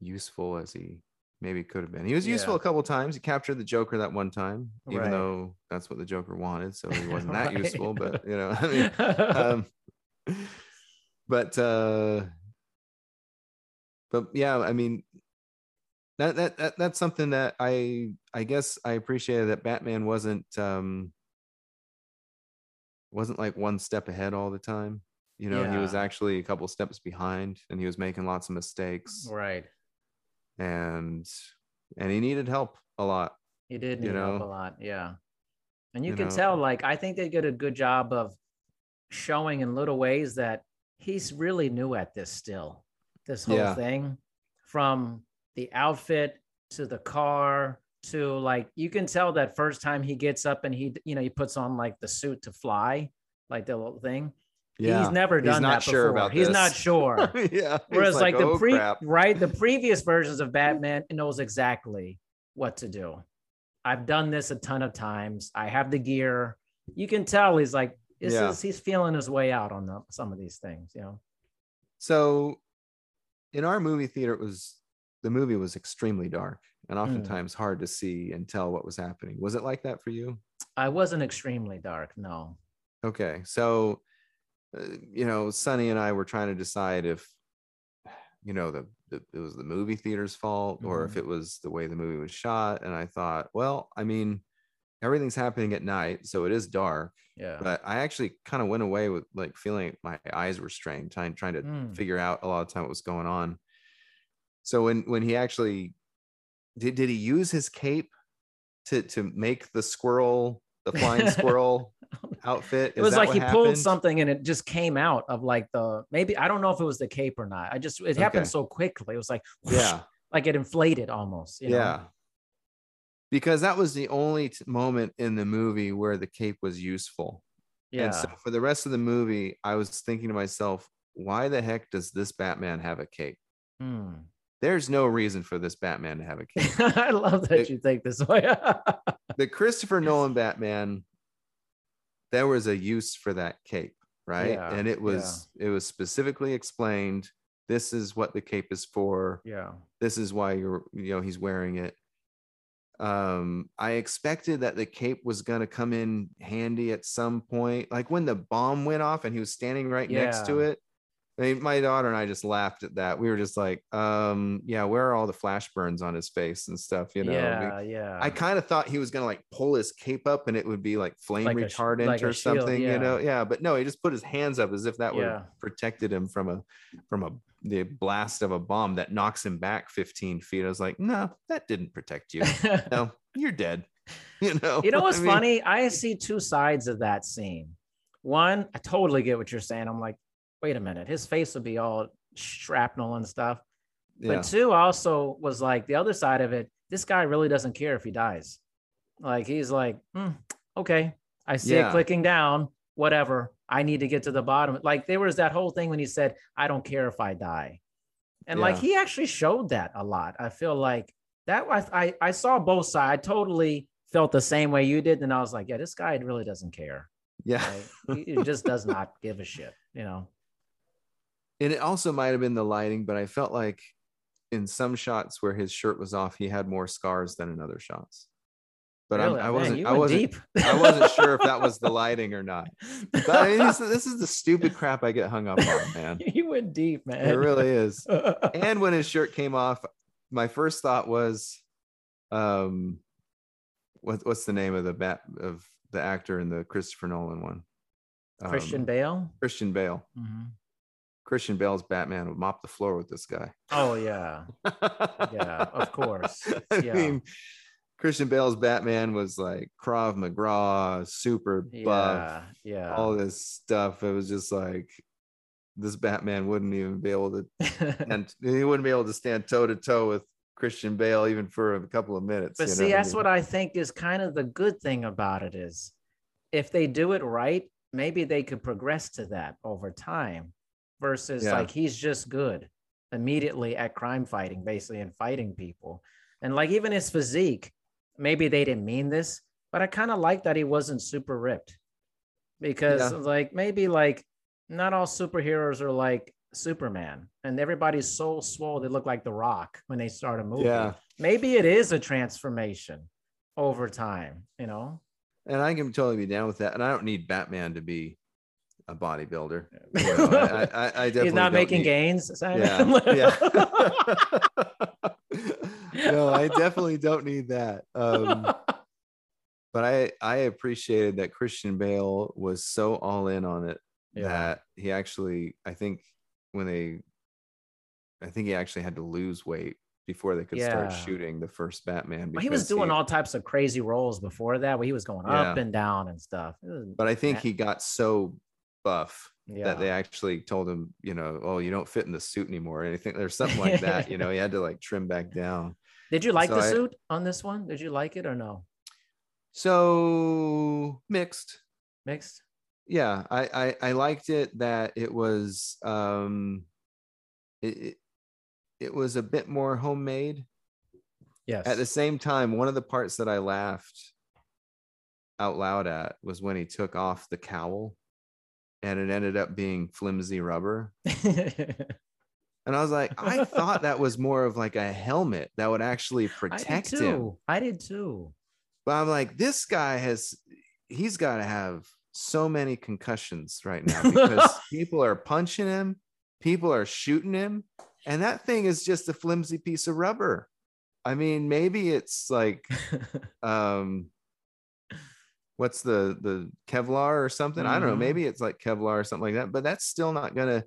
Speaker 2: useful as he maybe could have been. He was useful
Speaker 1: Yeah.
Speaker 2: a couple times. He captured the Joker that one time, even
Speaker 1: Right.
Speaker 2: though that's what the Joker wanted, so he wasn't that useful. But you know, I mean, um, but uh but yeah i mean that, that that that's something that i i guess i appreciated that batman wasn't um wasn't like one step ahead all the time you know he was actually a couple steps behind and he was making lots of mistakes
Speaker 1: right
Speaker 2: and and he needed help a lot
Speaker 1: He did
Speaker 2: you
Speaker 1: know? help a lot, yeah. And you,
Speaker 2: You
Speaker 1: can
Speaker 2: know?
Speaker 1: tell, like, I think they did a good job of showing in little ways that he's really new at this still. This whole
Speaker 2: Yeah.
Speaker 1: thing, from the outfit to the car to like, you can tell that first time he gets up and he, you know, he puts on like the suit to fly, like the little thing. yeah. He's never
Speaker 2: He's
Speaker 1: done
Speaker 2: not
Speaker 1: that before.
Speaker 2: sure about
Speaker 1: He's
Speaker 2: this.
Speaker 1: not sure.
Speaker 2: yeah.
Speaker 1: Whereas
Speaker 2: he's
Speaker 1: like, the
Speaker 2: "Oh,
Speaker 1: pre
Speaker 2: crap."
Speaker 1: right, the previous versions of Batman knows exactly what to do. I've done this a ton of times. I have the gear. You can tell he's like, this
Speaker 2: Yeah.
Speaker 1: is he's feeling his way out on the, some of these things, you know.
Speaker 2: So in our movie theater, it was the movie was extremely dark and
Speaker 1: Hmm.
Speaker 2: oftentimes hard to see and tell what was happening. Was it like that for you?
Speaker 1: I wasn't extremely dark, no.
Speaker 2: Okay. So, uh, you know, Sunny and I were trying to decide if, you know, the, the it was the movie theater's fault or if
Speaker 1: Mhm.
Speaker 2: it was the way the movie was shot. And I thought, well, I mean, everything's happening at night, so it is dark.
Speaker 1: Yeah.
Speaker 2: But I actually kind of went away with like feeling like my eyes were strained, trying trying to
Speaker 1: Mm.
Speaker 2: figure out a lot of time what was going on. So when when he actually did did he use his cape to to make the squirrel the flying squirrel outfit?
Speaker 1: It was like he pulled something and it just came out of like the maybe I don't know if it was the cape or not. I just it happened
Speaker 2: Okay.
Speaker 1: so quickly. It was like
Speaker 2: Yeah,
Speaker 1: like it inflated almost. you know?
Speaker 2: Yeah. Because that was the only t- moment in the movie where the cape was useful.
Speaker 1: Yeah.
Speaker 2: And so for the rest of the movie, I was thinking to myself, why the heck does this Batman have a cape?
Speaker 1: Hmm.
Speaker 2: There's no reason for this Batman to have a cape.
Speaker 1: I love that
Speaker 2: It-
Speaker 1: you think this way.
Speaker 2: the Christopher Nolan Batman, there was a use for that cape, right?
Speaker 1: Yeah,
Speaker 2: and it was it was specifically explained. This is what the cape is for.
Speaker 1: yeah.
Speaker 2: This is why you're you know he's wearing it. Um, I expected that the cape was gonna come in handy at some point, like when the bomb went off and he was standing right next to it. I my daughter and I just laughed at that. We were just like, um, yeah, where are all the flash burns on his face and stuff? You know,
Speaker 1: yeah, yeah.
Speaker 2: I kind of thought he was gonna like pull his cape up and it would be like flame
Speaker 1: Like a
Speaker 2: retardant
Speaker 1: like a
Speaker 2: or
Speaker 1: shield,
Speaker 2: something,
Speaker 1: yeah.
Speaker 2: you know? Yeah, but no, he just put his hands up as if that would
Speaker 1: Yeah.
Speaker 2: have protected him from a from a the blast of a bomb that knocks him back 15 feet. I was like, no, that didn't protect you. No, you're dead. You know,
Speaker 1: you know what's
Speaker 2: I mean,
Speaker 1: funny? I see two sides of that scene. One, I totally get what you're saying. I'm like, wait a minute, his face would be all shrapnel and stuff.
Speaker 2: Yeah,
Speaker 1: But two, also was like the other side of it. This guy really doesn't care if he dies. Like he's like, "Hmm, okay, I see
Speaker 2: Yeah.
Speaker 1: it clicking down. Whatever. I need to get to the bottom. Like there was that whole thing when he said, "I don't care if I die," and like he actually showed that a lot. I feel like that. was I, I saw both sides. I totally felt the same way you did, and I was like, yeah, this guy really doesn't care.
Speaker 2: yeah.
Speaker 1: Like, he just does not give a shit. You know.
Speaker 2: And it also might have been the lighting, but I felt like in some shots where his shirt was off, he had more scars than in other shots. But I'm,
Speaker 1: Really?
Speaker 2: I
Speaker 1: Man,
Speaker 2: wasn't.
Speaker 1: you
Speaker 2: I wasn't.
Speaker 1: deep.
Speaker 2: I wasn't sure if that was the lighting or not. But I mean, this, this is the stupid crap I get hung up on, man.
Speaker 1: you went deep, man.
Speaker 2: It really is. And when his shirt came off, my first thought was, um, what, what's the name of the bat of the actor in the Christopher Nolan one?
Speaker 1: Christian
Speaker 2: Um,
Speaker 1: Bale.
Speaker 2: Christian Bale.
Speaker 1: Mhm.
Speaker 2: Christian Bale's Batman would mop the floor with this guy.
Speaker 1: Oh yeah, yeah, of course.
Speaker 2: I
Speaker 1: Yeah.
Speaker 2: mean, Christian Bale's Batman was like Krav Maga, super buff,
Speaker 1: yeah, yeah.
Speaker 2: all this stuff. It was just like this Batman wouldn't even be able to, and he wouldn't be able to stand toe to toe with Christian Bale even for a couple of minutes.
Speaker 1: but see,
Speaker 2: know
Speaker 1: that's what I think is kind of the good thing about it is, if they do it right, maybe they could progress to that over time. Versus
Speaker 2: Yeah.
Speaker 1: like he's just good immediately at crime fighting, basically, and fighting people. And like even his physique, maybe they didn't mean this, but I kind of like that he wasn't super ripped. Because
Speaker 2: Yeah.
Speaker 1: like maybe like not all superheroes are like Superman, and everybody's so swole they look like The Rock when they start a movie.
Speaker 2: Yeah.
Speaker 1: Maybe it is a transformation over time, you know?
Speaker 2: and I can totally be down with that. And I don't need Batman to be a bodybuilder. You know, I, I, I definitely
Speaker 1: He's not making
Speaker 2: need-
Speaker 1: gains. Simon.
Speaker 2: Yeah, yeah. no, I definitely don't need that. Um, but I I appreciated that Christian Bale was so all in on it
Speaker 1: Yeah.
Speaker 2: that he actually I think when they I think he actually had to lose weight before they could start shooting the first Batman.
Speaker 1: Well, he was doing all types of crazy roles before that, where he was going up and down and stuff.
Speaker 2: But I think he got so buff
Speaker 1: yeah.
Speaker 2: that they actually told him, you know, oh, you don't fit in the suit anymore, or anything. There's something like that. You know, he had to like trim back down.
Speaker 1: Did you like
Speaker 2: so
Speaker 1: the
Speaker 2: I-
Speaker 1: suit on this one? Did you like it or no?
Speaker 2: So mixed.
Speaker 1: Mixed.
Speaker 2: yeah, I, I I liked it that it was um it, it it was a bit more homemade.
Speaker 1: Yes.
Speaker 2: At the same time, one of the parts that I laughed out loud at was when he took off the cowl and it ended up being flimsy rubber. And I was like, I thought that was more of like a helmet that would actually
Speaker 1: I
Speaker 2: protect him.
Speaker 1: I did too.
Speaker 2: But I'm like, this guy has, he's got to have so many concussions right now because people are punching him, people are shooting him, and that thing is just a flimsy piece of rubber. I mean, maybe it's like, um, what's the the Kevlar or something? I don't know.
Speaker 1: Mhm.
Speaker 2: Maybe it's like Kevlar or something like that. But that's still not gonna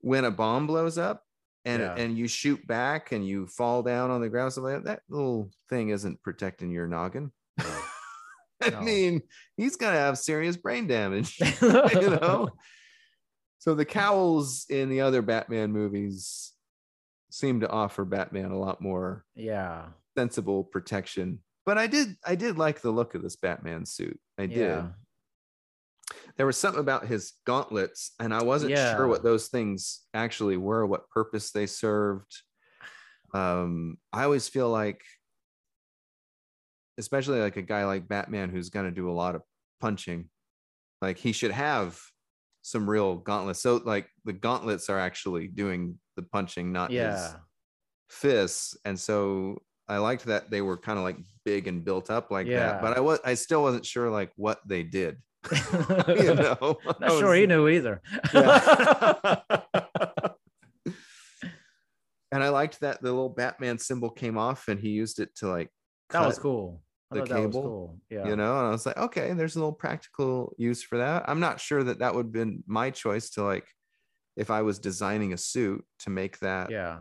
Speaker 2: when a bomb blows up and
Speaker 1: Yeah.
Speaker 2: and you shoot back and you fall down on the ground. Something like that. That little thing isn't protecting your noggin. I
Speaker 1: No.
Speaker 2: mean, he's gonna have serious brain damage. you know. So the cowls in the other Batman movies seem to offer Batman a lot more
Speaker 1: Yeah.
Speaker 2: sensible protection. But I did I did like the look of this Batman suit. I did.
Speaker 1: Yeah.
Speaker 2: There was something about his gauntlets, and I wasn't
Speaker 1: Yeah.
Speaker 2: sure what those things actually were, what purpose they served. Um, I always feel like, especially like a guy like Batman who's gonna do a lot of punching, like he should have some real gauntlets. So like the gauntlets are actually doing the punching, not his
Speaker 1: Yeah.
Speaker 2: fists and so i liked that they were kind of like big and built up like
Speaker 1: Yeah.
Speaker 2: that but i was i still wasn't sure like what they did you know
Speaker 1: Not sure he knew either.
Speaker 2: Yeah. and i liked that the little batman symbol came off and he used it to like
Speaker 1: that was cool. I
Speaker 2: the
Speaker 1: was
Speaker 2: cable,
Speaker 1: cool. Yeah.
Speaker 2: you know and i was like okay there's a little practical use for that i'm not sure that that would have been my choice to like if i was designing a suit to make that
Speaker 1: yeah.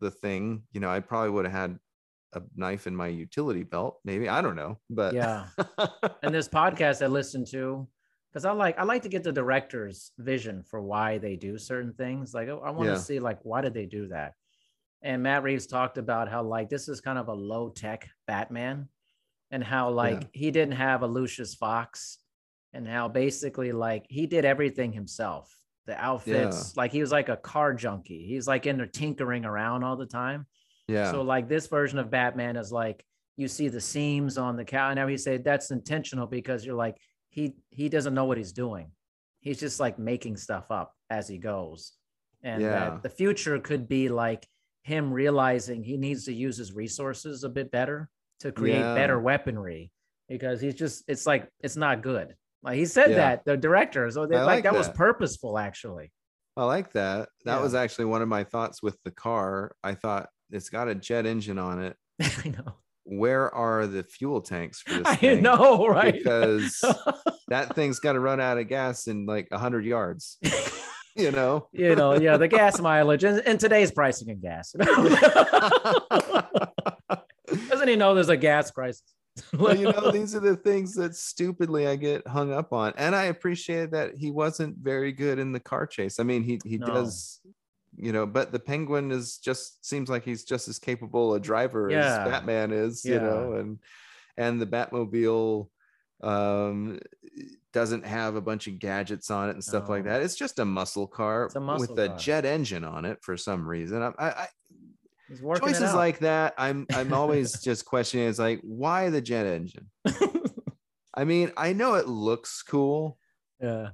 Speaker 2: the thing you know i probably would have had a knife in my utility belt maybe i don't know but
Speaker 1: Yeah. and this podcast I listen to, because I like I like to get the director's vision for why they do certain things. Like oh, I want to
Speaker 2: Yeah.
Speaker 1: see like why did they do that? And Matt Reeves talked about how like this is kind of a low tech Batman, and how like he didn't have a Lucius Fox, and how basically like he did everything himself. The outfits, like he was like a car junkie. He's like in there tinkering around all the time.
Speaker 2: Yeah
Speaker 1: So like this version of Batman is like you see the seams on the cowl. And now he said that's intentional because you're like he he doesn't know what he's doing. He's just like making stuff up as he goes. And
Speaker 2: Yeah.
Speaker 1: that the future could be like him realizing he needs to use his resources a bit better to create
Speaker 2: Yeah.
Speaker 1: better weaponry because he's just it's like it's not good. Like he said
Speaker 2: Yeah.
Speaker 1: that the director, so they, like,
Speaker 2: like
Speaker 1: that, was purposeful actually.
Speaker 2: i like that that
Speaker 1: Yeah.
Speaker 2: was actually one of my thoughts with the car i thought it's got a jet engine on it
Speaker 1: I know.
Speaker 2: where are the fuel tanks for this
Speaker 1: I
Speaker 2: thing?
Speaker 1: know, right?
Speaker 2: because that thing's got to run out of gas in like 100 yards you know
Speaker 1: you know, yeah, the gas mileage and, and today's pricing of gas. Doesn't he know there's a gas crisis?
Speaker 2: well, you know, these are the things that stupidly I get hung up on. And I appreciate that he wasn't very good in the car chase. I mean, he he
Speaker 1: No.
Speaker 2: does, you know, but the penguin is just seems like he's just as capable a driver
Speaker 1: Yeah.
Speaker 2: as Batman is, you know, and and the Batmobile um doesn't have a bunch of gadgets on it and stuff like that. It's just a muscle car
Speaker 1: a muscle
Speaker 2: with a
Speaker 1: car.
Speaker 2: jet engine on it for some reason. I, I, I choices like that i'm i'm always just questioning it's like why the jet engine i mean i know it looks cool
Speaker 1: yeah,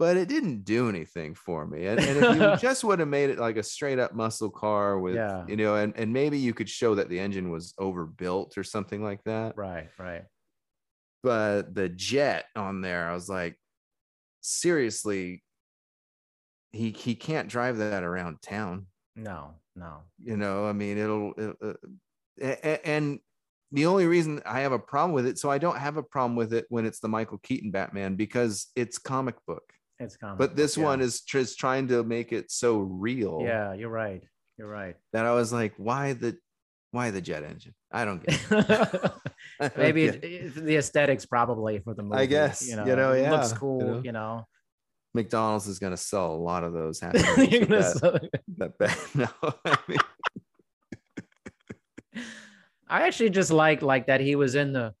Speaker 2: but it didn't do anything for me and, and if you just would have made it like a straight up muscle car with
Speaker 1: Yeah.
Speaker 2: you know and, and maybe you could show that the engine was overbuilt or something like that
Speaker 1: right, right.
Speaker 2: but the jet on there i was like seriously he he can't drive that around town
Speaker 1: No, no.
Speaker 2: you know i mean it'll it, uh, and the only reason i have a problem with it so i don't have a problem with it when it's the michael keaton batman because it's comic book
Speaker 1: It's common.
Speaker 2: but this
Speaker 1: yeah.
Speaker 2: one is just trying to make it so real
Speaker 1: Yeah, you're right. You're right.
Speaker 2: that i was like why the why the jet engine i don't get it. Don't
Speaker 1: Maybe
Speaker 2: get
Speaker 1: it, the aesthetics probably for the movie.
Speaker 2: I guess,
Speaker 1: you know,
Speaker 2: you know,
Speaker 1: it looks cool.
Speaker 2: you know.
Speaker 1: You know,
Speaker 2: mcdonald's is going to sell a lot of those happy
Speaker 1: You're
Speaker 2: Meals with
Speaker 1: gonna
Speaker 2: that, that bat- no, I mean,
Speaker 1: I actually just like like that he was in the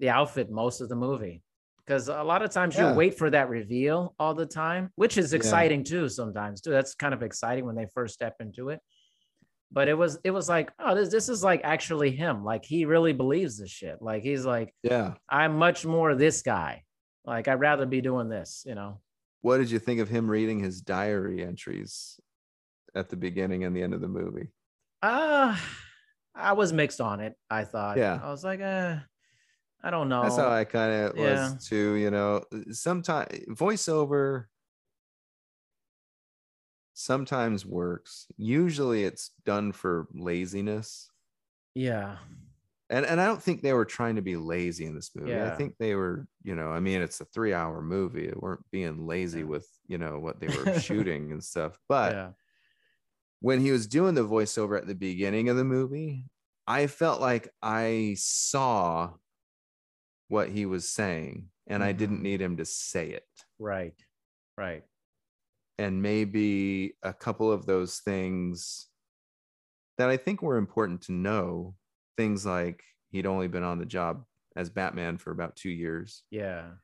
Speaker 1: the outfit most of the movie because a lot of times
Speaker 2: Yeah.
Speaker 1: you wait for that reveal all the time, which is
Speaker 2: Yeah.
Speaker 1: exciting too. Sometimes too, that's kind of exciting when they first step into it. But it was it was like, oh, this this is like actually him. Like he really believes this shit. Like he's like,
Speaker 2: Yeah.
Speaker 1: I'm much more this guy. Like I'd rather be doing this, you know.
Speaker 2: What did you think of him reading his diary entries at the beginning and the end of the movie?
Speaker 1: Uh I was mixed on it. I thought.
Speaker 2: Yeah.
Speaker 1: I was like, uh, I don't know.
Speaker 2: That's how I kind of
Speaker 1: Yeah.
Speaker 2: was too. You know, uh, sometimes voiceover sometimes works. Usually, it's done for laziness,
Speaker 1: yeah.
Speaker 2: and and I don't think they were trying to be lazy in this movie.
Speaker 1: Yeah.
Speaker 2: I think they were. You know, I mean, it's a three-hour movie. They weren't being lazy with you know what they were shooting and stuff, but.
Speaker 1: yeah.
Speaker 2: when he was doing the voiceover at the beginning of the movie, I felt like I saw what he was saying and I didn't
Speaker 1: Mhm.
Speaker 2: need him to say it.
Speaker 1: Right. Right.
Speaker 2: And maybe a couple of those things that I think were important to know, things like he'd only been on the job as Batman for about two years.
Speaker 1: Yeah.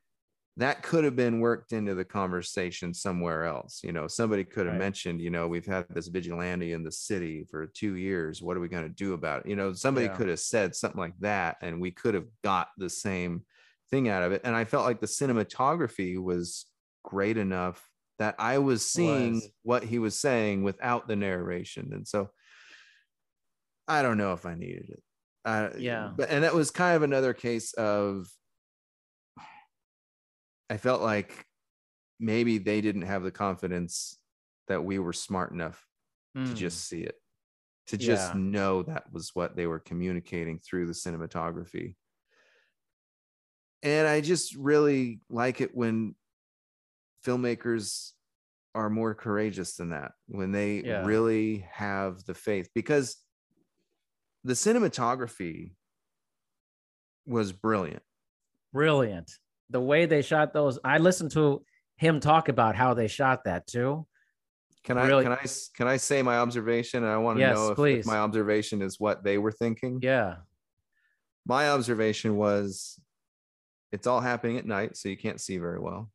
Speaker 2: That could have been worked into the conversation somewhere else. You know, somebody could have
Speaker 1: Right.
Speaker 2: mentioned, you know, we've had this vigilante in the city for two years. What are we going to do about it? You know, somebody
Speaker 1: Yeah.
Speaker 2: could have said something like that, and we could have got the same thing out of it. And I felt like the cinematography was great enough that I was seeing
Speaker 1: Was.
Speaker 2: what he was saying without the narration. And so I don't know if I needed it. Uh,
Speaker 1: Yeah.
Speaker 2: But and that was kind of another case of I felt like maybe they didn't have the confidence that we were smart enough to
Speaker 1: Mm.
Speaker 2: just see it, to just
Speaker 1: Yeah.
Speaker 2: know that was what they were communicating through the cinematography. And I just really like it when filmmakers are more courageous than that, when they
Speaker 1: Yeah.
Speaker 2: really have the faith, because the cinematography was brilliant.
Speaker 1: brilliant. The way they shot those, I listened to him talk about how they shot that too.
Speaker 2: Can I
Speaker 1: Really-
Speaker 2: can I can I say my observation? And I want to
Speaker 1: Yes,
Speaker 2: know if, if my observation is what they were thinking.
Speaker 1: Yeah.
Speaker 2: My observation was it's all happening at night, so you can't see very well.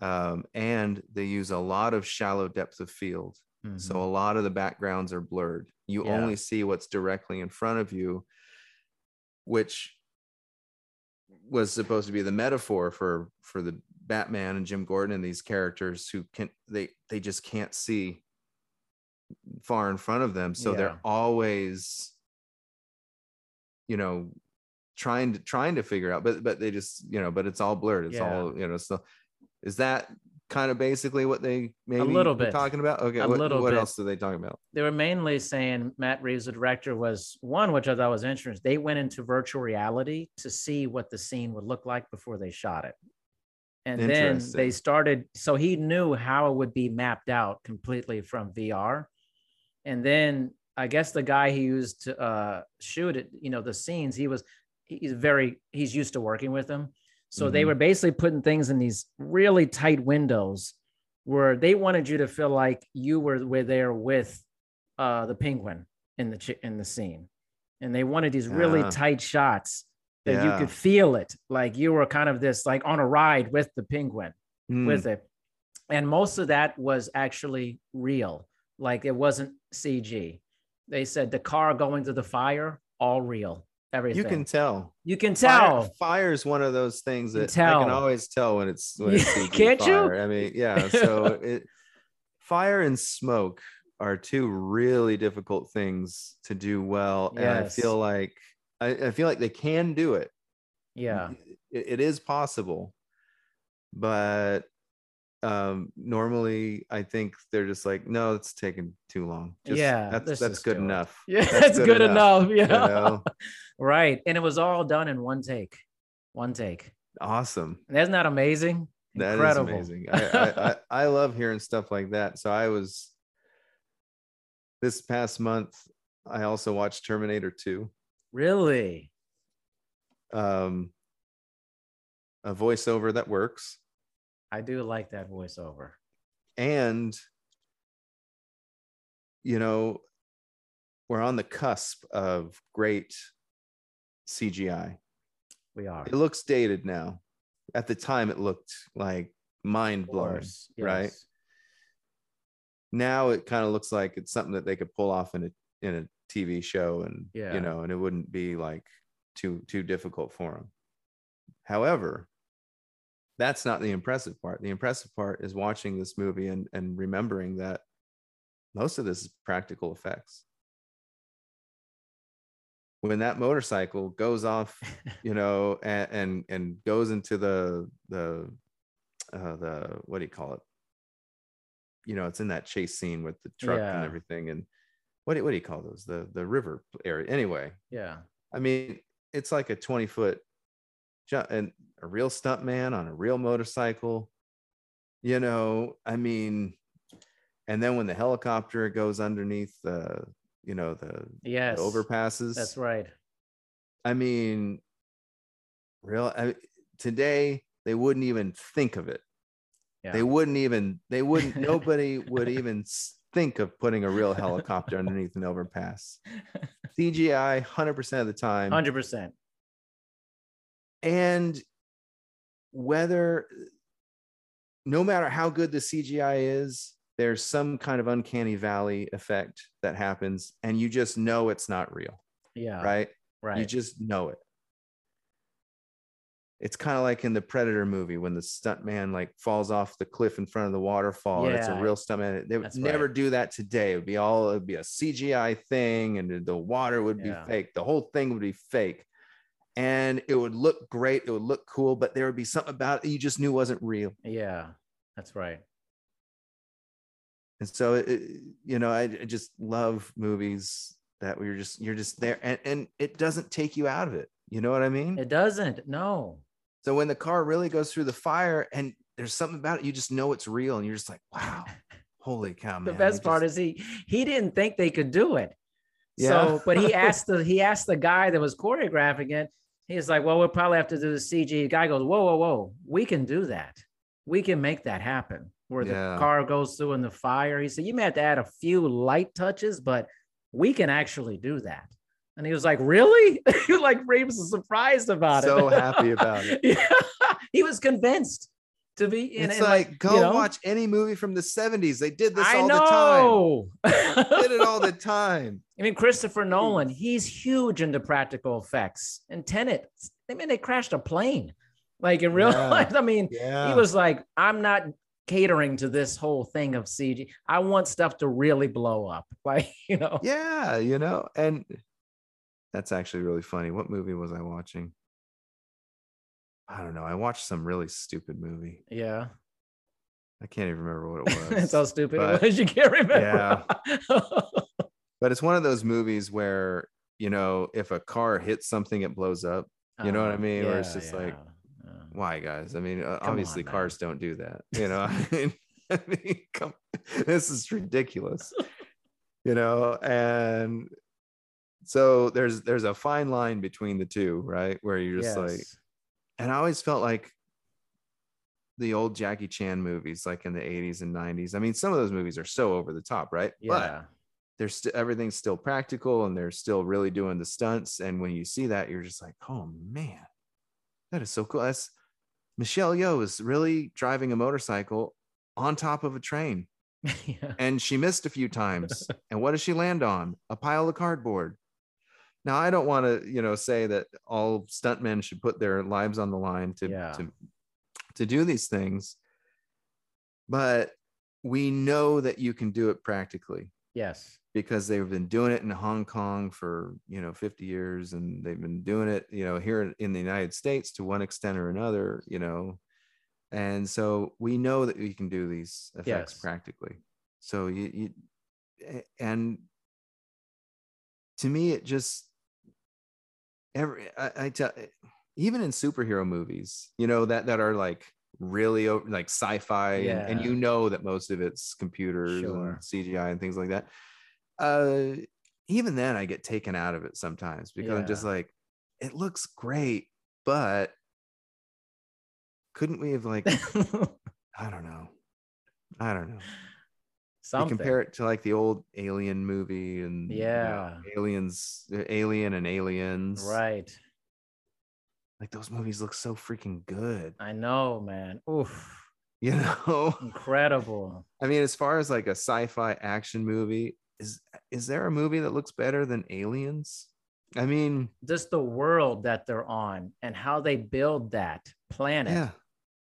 Speaker 2: Um, and they use a lot of shallow depth of field. So
Speaker 1: Mhm.
Speaker 2: a lot of the backgrounds are blurred. You
Speaker 1: Yeah.
Speaker 2: only see what's directly in front of you, which was supposed to be the metaphor for for the Batman and Jim Gordon and these characters who can they they just can't see far in front of them. So
Speaker 1: Yeah.
Speaker 2: they're always, you know, trying to trying to figure out, but but they just, you know, but it's all blurred. It's
Speaker 1: Yeah.
Speaker 2: all, you know, so is that kind of basically what they maybe
Speaker 1: little bit.
Speaker 2: talking about? Okay,
Speaker 1: A
Speaker 2: what,
Speaker 1: little
Speaker 2: what
Speaker 1: bit.
Speaker 2: else are they talking about?
Speaker 1: they were mainly saying Matt Reeves, the director, was one, which I thought was interesting. They went into virtual reality to see what the scene would look like before they shot it. And then they started, so he knew how it would be mapped out completely from VR. And then I guess the guy he used to uh, shoot it, you know, the scenes, he was, he's very, he's used to working with them. So they
Speaker 2: Mhm.
Speaker 1: were basically putting things in these really tight windows where they wanted you to feel like you were, were there with uh, the penguin in the chi- in the scene, and they wanted these really
Speaker 2: Ah.
Speaker 1: tight shots that you could feel it, like you were kind of this like on a ride with the penguin
Speaker 2: Hmm.
Speaker 1: with it, and most of that was actually real, like it wasn't CG. They said the car going to the fire, all real, everything.
Speaker 2: you can tell.
Speaker 1: you can tell.
Speaker 2: fire is one of those things that
Speaker 1: can
Speaker 2: I can always tell when it's when it's
Speaker 1: Yeah, can't you?
Speaker 2: I mean, yeah. So it fire and smoke are two really difficult things to do well, and I feel like I, I feel like they can do it.
Speaker 1: Yeah,
Speaker 2: It- it is possible, but um normally i think they're just like no it's taking too long just,
Speaker 1: Yeah,
Speaker 2: that's
Speaker 1: let's
Speaker 2: that's
Speaker 1: just
Speaker 2: good
Speaker 1: do
Speaker 2: enough
Speaker 1: yeah, that's good, enough. Yeah,
Speaker 2: you know?
Speaker 1: Right. And it was all done in one take, one take.
Speaker 2: awesome
Speaker 1: And isn't that amazing?
Speaker 2: That is
Speaker 1: Incredible.
Speaker 2: amazing. I, I, I, I love hearing stuff like that. So I was this past month, I also watched Terminator 2.
Speaker 1: really?
Speaker 2: Um, a voiceover that works.
Speaker 1: I do like that voiceover.
Speaker 2: And you know, we're on the cusp of great CGI.
Speaker 1: We are.
Speaker 2: It looks dated now. at the time it looked like mind blowing.
Speaker 1: course,
Speaker 2: right? Now it kind of looks like it's something that they could pull off in a in a TV show, and
Speaker 1: Yeah.
Speaker 2: you know, and it wouldn't be like too too difficult for them. However, that's not the impressive part. The impressive part is watching this movie and and remembering that most of this is practical effects. When that motorcycle goes off you know, and and, and goes into the the uh, the what do you call it? You know, it's in that chase scene with the truck and everything, and what do, what do you call those? The the river area. Anyway,
Speaker 1: Yeah.
Speaker 2: I mean, it's like a twenty foot jump, and a real stunt man on a real motorcycle. You know, I mean, and then when the helicopter goes underneath the, you know, the,
Speaker 1: Yes.
Speaker 2: the overpasses.
Speaker 1: That's right.
Speaker 2: I mean, real I, today they wouldn't even think of it.
Speaker 1: Yeah.
Speaker 2: They wouldn't even. They wouldn't. nobody would even think of putting a real helicopter underneath an overpass. CGI, hundred percent of the time,
Speaker 1: Hundred percent.
Speaker 2: and whether, no matter how good the CGI is, there's some kind of uncanny valley effect that happens, and you just know it's not real,
Speaker 1: Yeah.
Speaker 2: right?
Speaker 1: Right.
Speaker 2: You just know it. It's kind of like in the Predator movie when the stuntman like falls off the cliff in front of the waterfall. and it's a real stuntman. They would
Speaker 1: That's
Speaker 2: never
Speaker 1: right.
Speaker 2: do that today. It would be all it would be a CGI thing, and the water would be
Speaker 1: Yeah.
Speaker 2: fake. The whole thing would be fake, and it would look great. It would look cool, but there would be something about it you just knew wasn't real.
Speaker 1: yeah. That's right.
Speaker 2: And so, it, you know, I, I just love movies that we're just you're just there, and and it doesn't take you out of it. You know what I mean?
Speaker 1: It doesn't. No.
Speaker 2: So when the car really goes through the fire and there's something about it, you just know it's real, and you're just like, wow, holy cow, man!
Speaker 1: the best part is he he didn't think they could do it.
Speaker 2: Yeah.
Speaker 1: So, but he asked the he asked the guy that was choreographing it. He's like, "Well, we'll probably have to do the CG." The guy goes, "Whoa, whoa, whoa! We can do that. We can make that happen." Where
Speaker 2: Yeah.
Speaker 1: the car goes through in the fire. He said, "You may have to add a few light touches, but we can actually do that." And he was like, "Really?" He was like, Ray was surprised about it.
Speaker 2: So happy about it.
Speaker 1: yeah, he was convinced to be. in
Speaker 2: it's
Speaker 1: and
Speaker 2: like, go
Speaker 1: you know,
Speaker 2: watch any movie from the 70s. They did this
Speaker 1: I
Speaker 2: all the time.
Speaker 1: know.
Speaker 2: Did it all the time.
Speaker 1: I mean, Christopher Nolan, he's huge into practical effects. And Tenet, I mean, they crashed a plane. Like in real
Speaker 2: Yeah.
Speaker 1: life, I mean,
Speaker 2: Yeah.
Speaker 1: he was like, I'm not catering to this whole thing of CG. I want stuff to really blow up. Like, you know,
Speaker 2: yeah, you know, and that's actually really funny. What movie was I watching? I don't know. I watched some really stupid movie.
Speaker 1: yeah.
Speaker 2: I can't even remember what it was.
Speaker 1: It's how stupid
Speaker 2: but-
Speaker 1: it was. You can't remember. Yeah.
Speaker 2: but it's one of those movies where, you know, if a car hits something, it blows up. You know what I
Speaker 1: Uh,
Speaker 2: mean? Where it's
Speaker 1: yeah,
Speaker 2: just like,
Speaker 1: yeah.
Speaker 2: Why guys? I mean uh, obviously
Speaker 1: on,
Speaker 2: cars don't do that you know? I mean, I mean come, this is ridiculous you know? And so there's there's a fine line between the two right? Where you're just like and i always felt like the old jackie chan movies like in the 80s and 90s i mean some of those movies are so over the top right? But
Speaker 1: yeah.
Speaker 2: there's st- everything's still practical and they're still really doing the stunts. And when you see that, you're just like, oh man, that is so cool. That's Michelle Yeoh is really driving a motorcycle on top of a train
Speaker 1: yeah.
Speaker 2: and she missed a few times. and what does she land on? A pile of cardboard. Now, I don't want to, you know, say that all stuntmen should put their lives on the line to,
Speaker 1: Yeah.
Speaker 2: to, to do these things, but we know that you can do it practically
Speaker 1: Yes.
Speaker 2: because they've been doing it in Hong Kong for you know 50 years and they've been doing it you know here in the United States to one extent or another you know and so we know that we can do these effects
Speaker 1: Yes.
Speaker 2: practically so you, you and to me it just every I, I tell even in superhero movies you know that that are like really o- like sci-fi and, and you know that most of it's computers
Speaker 1: Sure.
Speaker 2: and cgi and things like that. Uh even then i get taken out of it sometimes because i'm just like it looks great but couldn't we have like i don't know. I don't know. You compare it to like the old alien movie and you know,
Speaker 1: Yeah.
Speaker 2: aliens alien and aliens.
Speaker 1: Right.
Speaker 2: Like those movies look so freaking good.
Speaker 1: I know, man. Oof.
Speaker 2: You know,
Speaker 1: Incredible.
Speaker 2: I mean, as far as like a sci-fi action movie, is is there a movie that looks better than Aliens? I mean,
Speaker 1: Just the world that they're on and how they build that planet.
Speaker 2: yeah,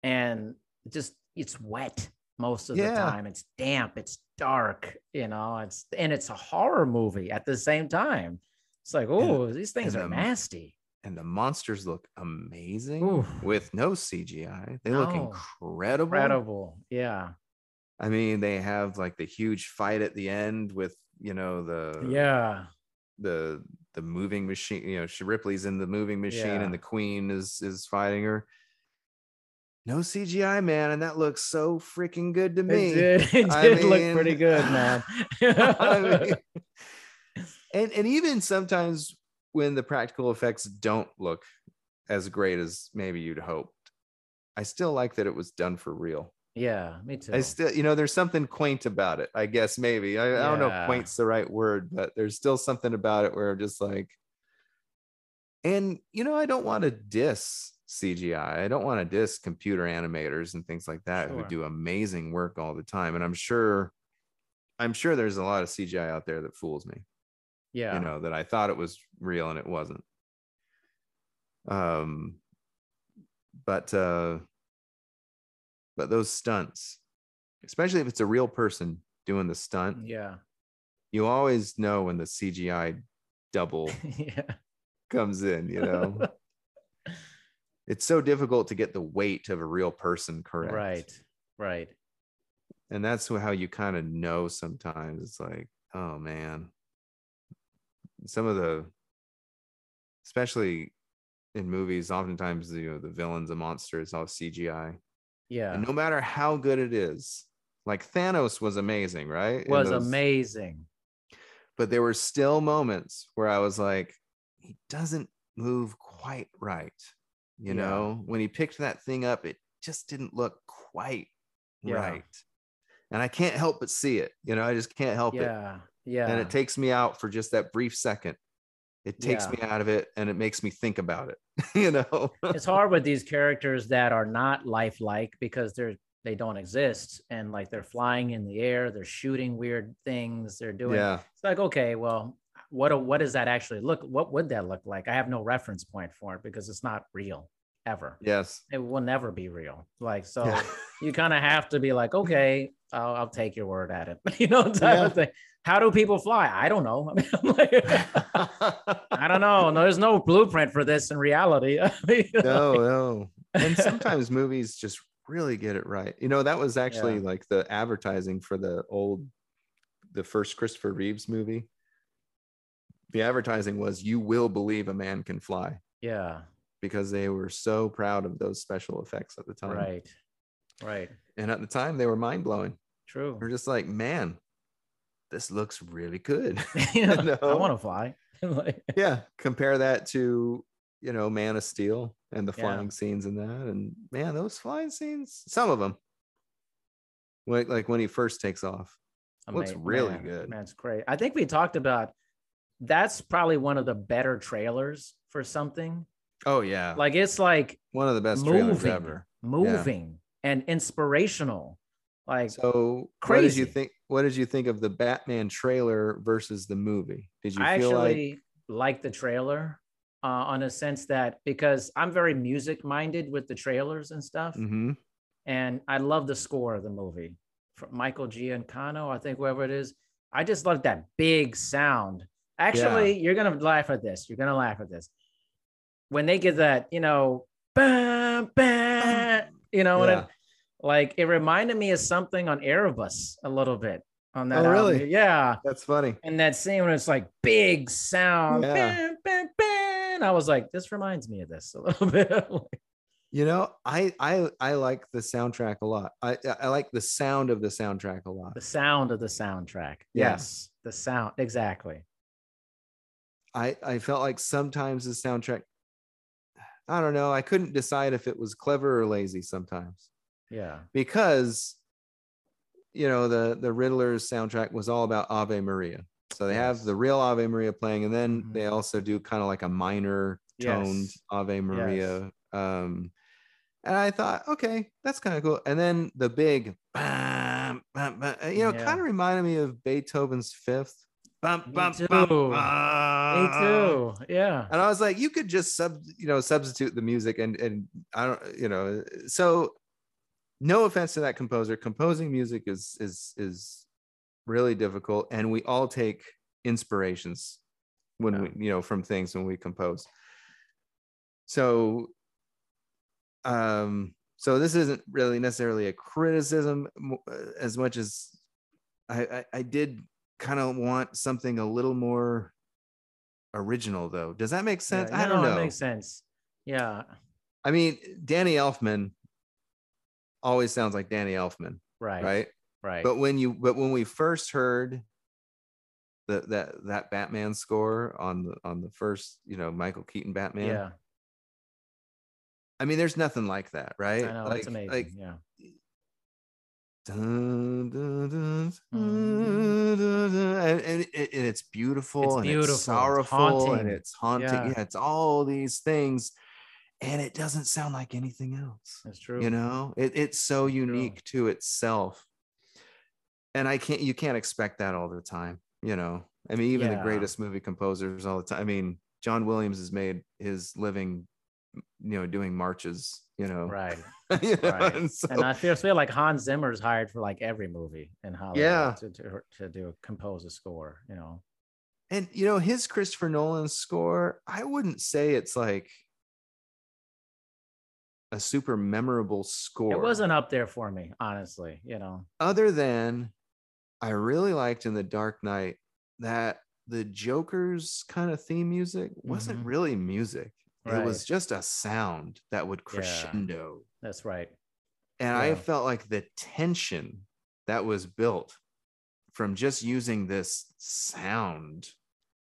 Speaker 1: And just it's wet most of the time. It's damp, it's dark, you know, it's and it's a horror movie at the same time. It's like, oh, these things
Speaker 2: and,
Speaker 1: are
Speaker 2: um,
Speaker 1: nasty.
Speaker 2: And the monsters look amazing
Speaker 1: Oof.
Speaker 2: with no CGI. They look
Speaker 1: oh,
Speaker 2: incredible.
Speaker 1: Incredible. Yeah.
Speaker 2: I mean, they have like the huge fight at the end with you know the
Speaker 1: Yeah.
Speaker 2: the the moving machine. You know, she Ripley's in the moving machine,
Speaker 1: Yeah.
Speaker 2: and the Queen is is fighting her. No CGI, man, and that looks so freaking good to me.
Speaker 1: It did, it did look pretty good, man.
Speaker 2: I mean, and and even sometimes when the practical effects don't look as great as maybe you'd hoped, I still like that it was done for real.
Speaker 1: yeah, me too.
Speaker 2: I still, you know, there's something quaint about it. I guess maybe I, I don't know
Speaker 1: Yeah.
Speaker 2: if quaint's the right word, but there's still something about it where I'm just like, and you know, I don't want to diss CGI. I don't want to diss computer animators and things like that who do amazing work all the time. And I'm sure, I'm sure there's a lot of CGI out there that fools me.
Speaker 1: Yeah.
Speaker 2: You know, that I thought it was real and it wasn't. Um, but uh, but those stunts, especially if it's a real person doing the stunt,
Speaker 1: yeah.
Speaker 2: you always know when the CGI double
Speaker 1: yeah.
Speaker 2: comes in, you know. it's so difficult to get the weight of a real person correct.
Speaker 1: Right. Right.
Speaker 2: And that's how you kind of know sometimes. It's like, oh man. Some of the especially in movies, oftentimes you know the villains, the monsters, all CGI.
Speaker 1: Yeah.
Speaker 2: And no matter how good it is, like Thanos was amazing, right?
Speaker 1: Was
Speaker 2: those-
Speaker 1: amazing.
Speaker 2: but there were still moments where I was like, he doesn't move quite right. You
Speaker 1: Yeah.
Speaker 2: know, when he picked that thing up, it just didn't look quite
Speaker 1: Yeah.
Speaker 2: right. And I can't help but see it. You know, I just can't help it.
Speaker 1: Yeah.
Speaker 2: And it takes me out for just that brief second. It takes
Speaker 1: Yeah.
Speaker 2: me out of it and it makes me think about it. you know?
Speaker 1: it's hard with these characters that are not lifelike because they're they don't exist and like they're flying in the air, they're shooting weird things, they're doing
Speaker 2: yeah.
Speaker 1: it's like okay, well, what what does that actually look? What would that look like? I have no reference point for it because it's not real ever.
Speaker 2: Yes.
Speaker 1: It will never be real. Like so,
Speaker 2: Yeah.
Speaker 1: you kind of have to be like, okay, I'll, I'll take your word at it. you know, type
Speaker 2: Yeah.
Speaker 1: of thing. How do people fly? I don't know. I mean, like, I don't know. No, there's no blueprint for this in reality. I mean,
Speaker 2: no, no. And sometimes movies just really get it right. You know, that was actually
Speaker 1: Yeah.
Speaker 2: like the advertising for the old, the first Christopher Reeves movie. The advertising was, "You will believe a man can fly,"
Speaker 1: yeah,
Speaker 2: because they were so proud of those special effects at the time.
Speaker 1: right, right.
Speaker 2: And at the time, they were mind blowing.
Speaker 1: True.
Speaker 2: We're just like, man, this looks really good.
Speaker 1: Yeah, I
Speaker 2: know?
Speaker 1: want to fly. Like,
Speaker 2: yeah compare that to you know man of steel and the
Speaker 1: Yeah.
Speaker 2: flying scenes in that and man those flying scenes some of them like, like when he first takes off Looks really
Speaker 1: man,
Speaker 2: good.
Speaker 1: Man, it's great. I think we talked about that's probably one of the better trailers for something.
Speaker 2: oh yeah
Speaker 1: Like it's like
Speaker 2: one of the best trailers ever
Speaker 1: moving and inspirational. Like
Speaker 2: so what did you think what did you think of the batman trailer versus the movie did you
Speaker 1: I
Speaker 2: feel like
Speaker 1: actually like the trailer uh, on a sense that because I'm very music minded with the trailers and stuff,
Speaker 2: Mhm.
Speaker 1: and I love the score of the movie from Michael Giacchino, I think whoever it is. I just love that big sound. Actually, you're gonna laugh at this. You're gonna laugh at this when they get that, you know, bam, bam, you know,
Speaker 2: Yeah.
Speaker 1: Like it reminded me of something on Erebus a little bit on that.
Speaker 2: Oh,
Speaker 1: album.
Speaker 2: really?
Speaker 1: Yeah.
Speaker 2: that's funny
Speaker 1: And that scene when it's like big sound,
Speaker 2: Yeah.
Speaker 1: bam, bam, bam. I was like, this reminds me of this a little bit.
Speaker 2: you know i i i like the soundtrack a lot i i like the sound of the soundtrack a lot
Speaker 1: the sound of the soundtrack.
Speaker 2: Yeah.
Speaker 1: Yes, the sound. Exactly.
Speaker 2: I I felt like sometimes the soundtrack I don't know, I couldn't decide if it was clever or lazy sometimes
Speaker 1: Yeah.
Speaker 2: because you know the the Riddler's soundtrack was all about Ave Maria. So they have the real Ave Maria playing and then
Speaker 1: Mhm.
Speaker 2: they also do kind of like a minor toned
Speaker 1: Yes.
Speaker 2: Ave Maria. Um, and I thought, okay, that's kind of cool. And then the big, bam, bam, bam, you know,
Speaker 1: Yeah.
Speaker 2: kind of reminded me of Beethoven's Fifth. Bum,
Speaker 1: Me too.
Speaker 2: bum,
Speaker 1: Me too. Yeah.
Speaker 2: And I was like, you could just sub, you know, substitute the music and and I don't, you know, so no offense to that composer. Composing music is is is really difficult, and we all take inspirations when
Speaker 1: Yeah.
Speaker 2: we, you know, from things when we compose. So, um, so this isn't really necessarily a criticism uh, as much as I I, I did kind of want something a little more original though. Does that make sense?
Speaker 1: Yeah,
Speaker 2: I don't
Speaker 1: no,
Speaker 2: know.
Speaker 1: It makes sense. Yeah.
Speaker 2: I mean, Danny Elfman always sounds like Danny Elfman,
Speaker 1: Right.
Speaker 2: right?
Speaker 1: Right.
Speaker 2: But when you but when we first heard the that that Batman score on the on the first, you know, Michael Keaton Batman,
Speaker 1: yeah.
Speaker 2: I mean, there's nothing like that, right?
Speaker 1: I know.
Speaker 2: like,
Speaker 1: it's amazing.
Speaker 2: Like,
Speaker 1: yeah.
Speaker 2: dun, dun, dun, dun, dun, mm-hmm. and, and, it- and it's beautiful
Speaker 1: It's
Speaker 2: and
Speaker 1: beautiful,
Speaker 2: it's
Speaker 1: it's
Speaker 2: sorrowful
Speaker 1: haunting.
Speaker 2: and it's haunting.
Speaker 1: Yeah.
Speaker 2: Yeah, it's all these things, and it doesn't sound like anything else.
Speaker 1: That's true.
Speaker 2: you know it, it's so unique to itself and i can't you can't expect that all the time you know i mean even
Speaker 1: Yeah.
Speaker 2: the greatest movie composers all the time i mean john williams has made his living you know doing marches you know,
Speaker 1: Right.
Speaker 2: You know,
Speaker 1: Right.
Speaker 2: and so-
Speaker 1: And I feel, feel like Hans Zimmer's hired for like every movie in Hollywood
Speaker 2: Yeah.
Speaker 1: to, to, to do compose a score, you know.
Speaker 2: and you know his christopher nolan score i wouldn't say it's like a super memorable score
Speaker 1: It wasn't up there for me, honestly, you know.
Speaker 2: other than I really liked in the Dark Knight that the Joker's kind of theme music wasn't
Speaker 1: Mhm.
Speaker 2: really music. It was just a sound that would
Speaker 1: Yeah.
Speaker 2: crescendo.
Speaker 1: That's right.
Speaker 2: And I felt like the tension that was built from just using this sound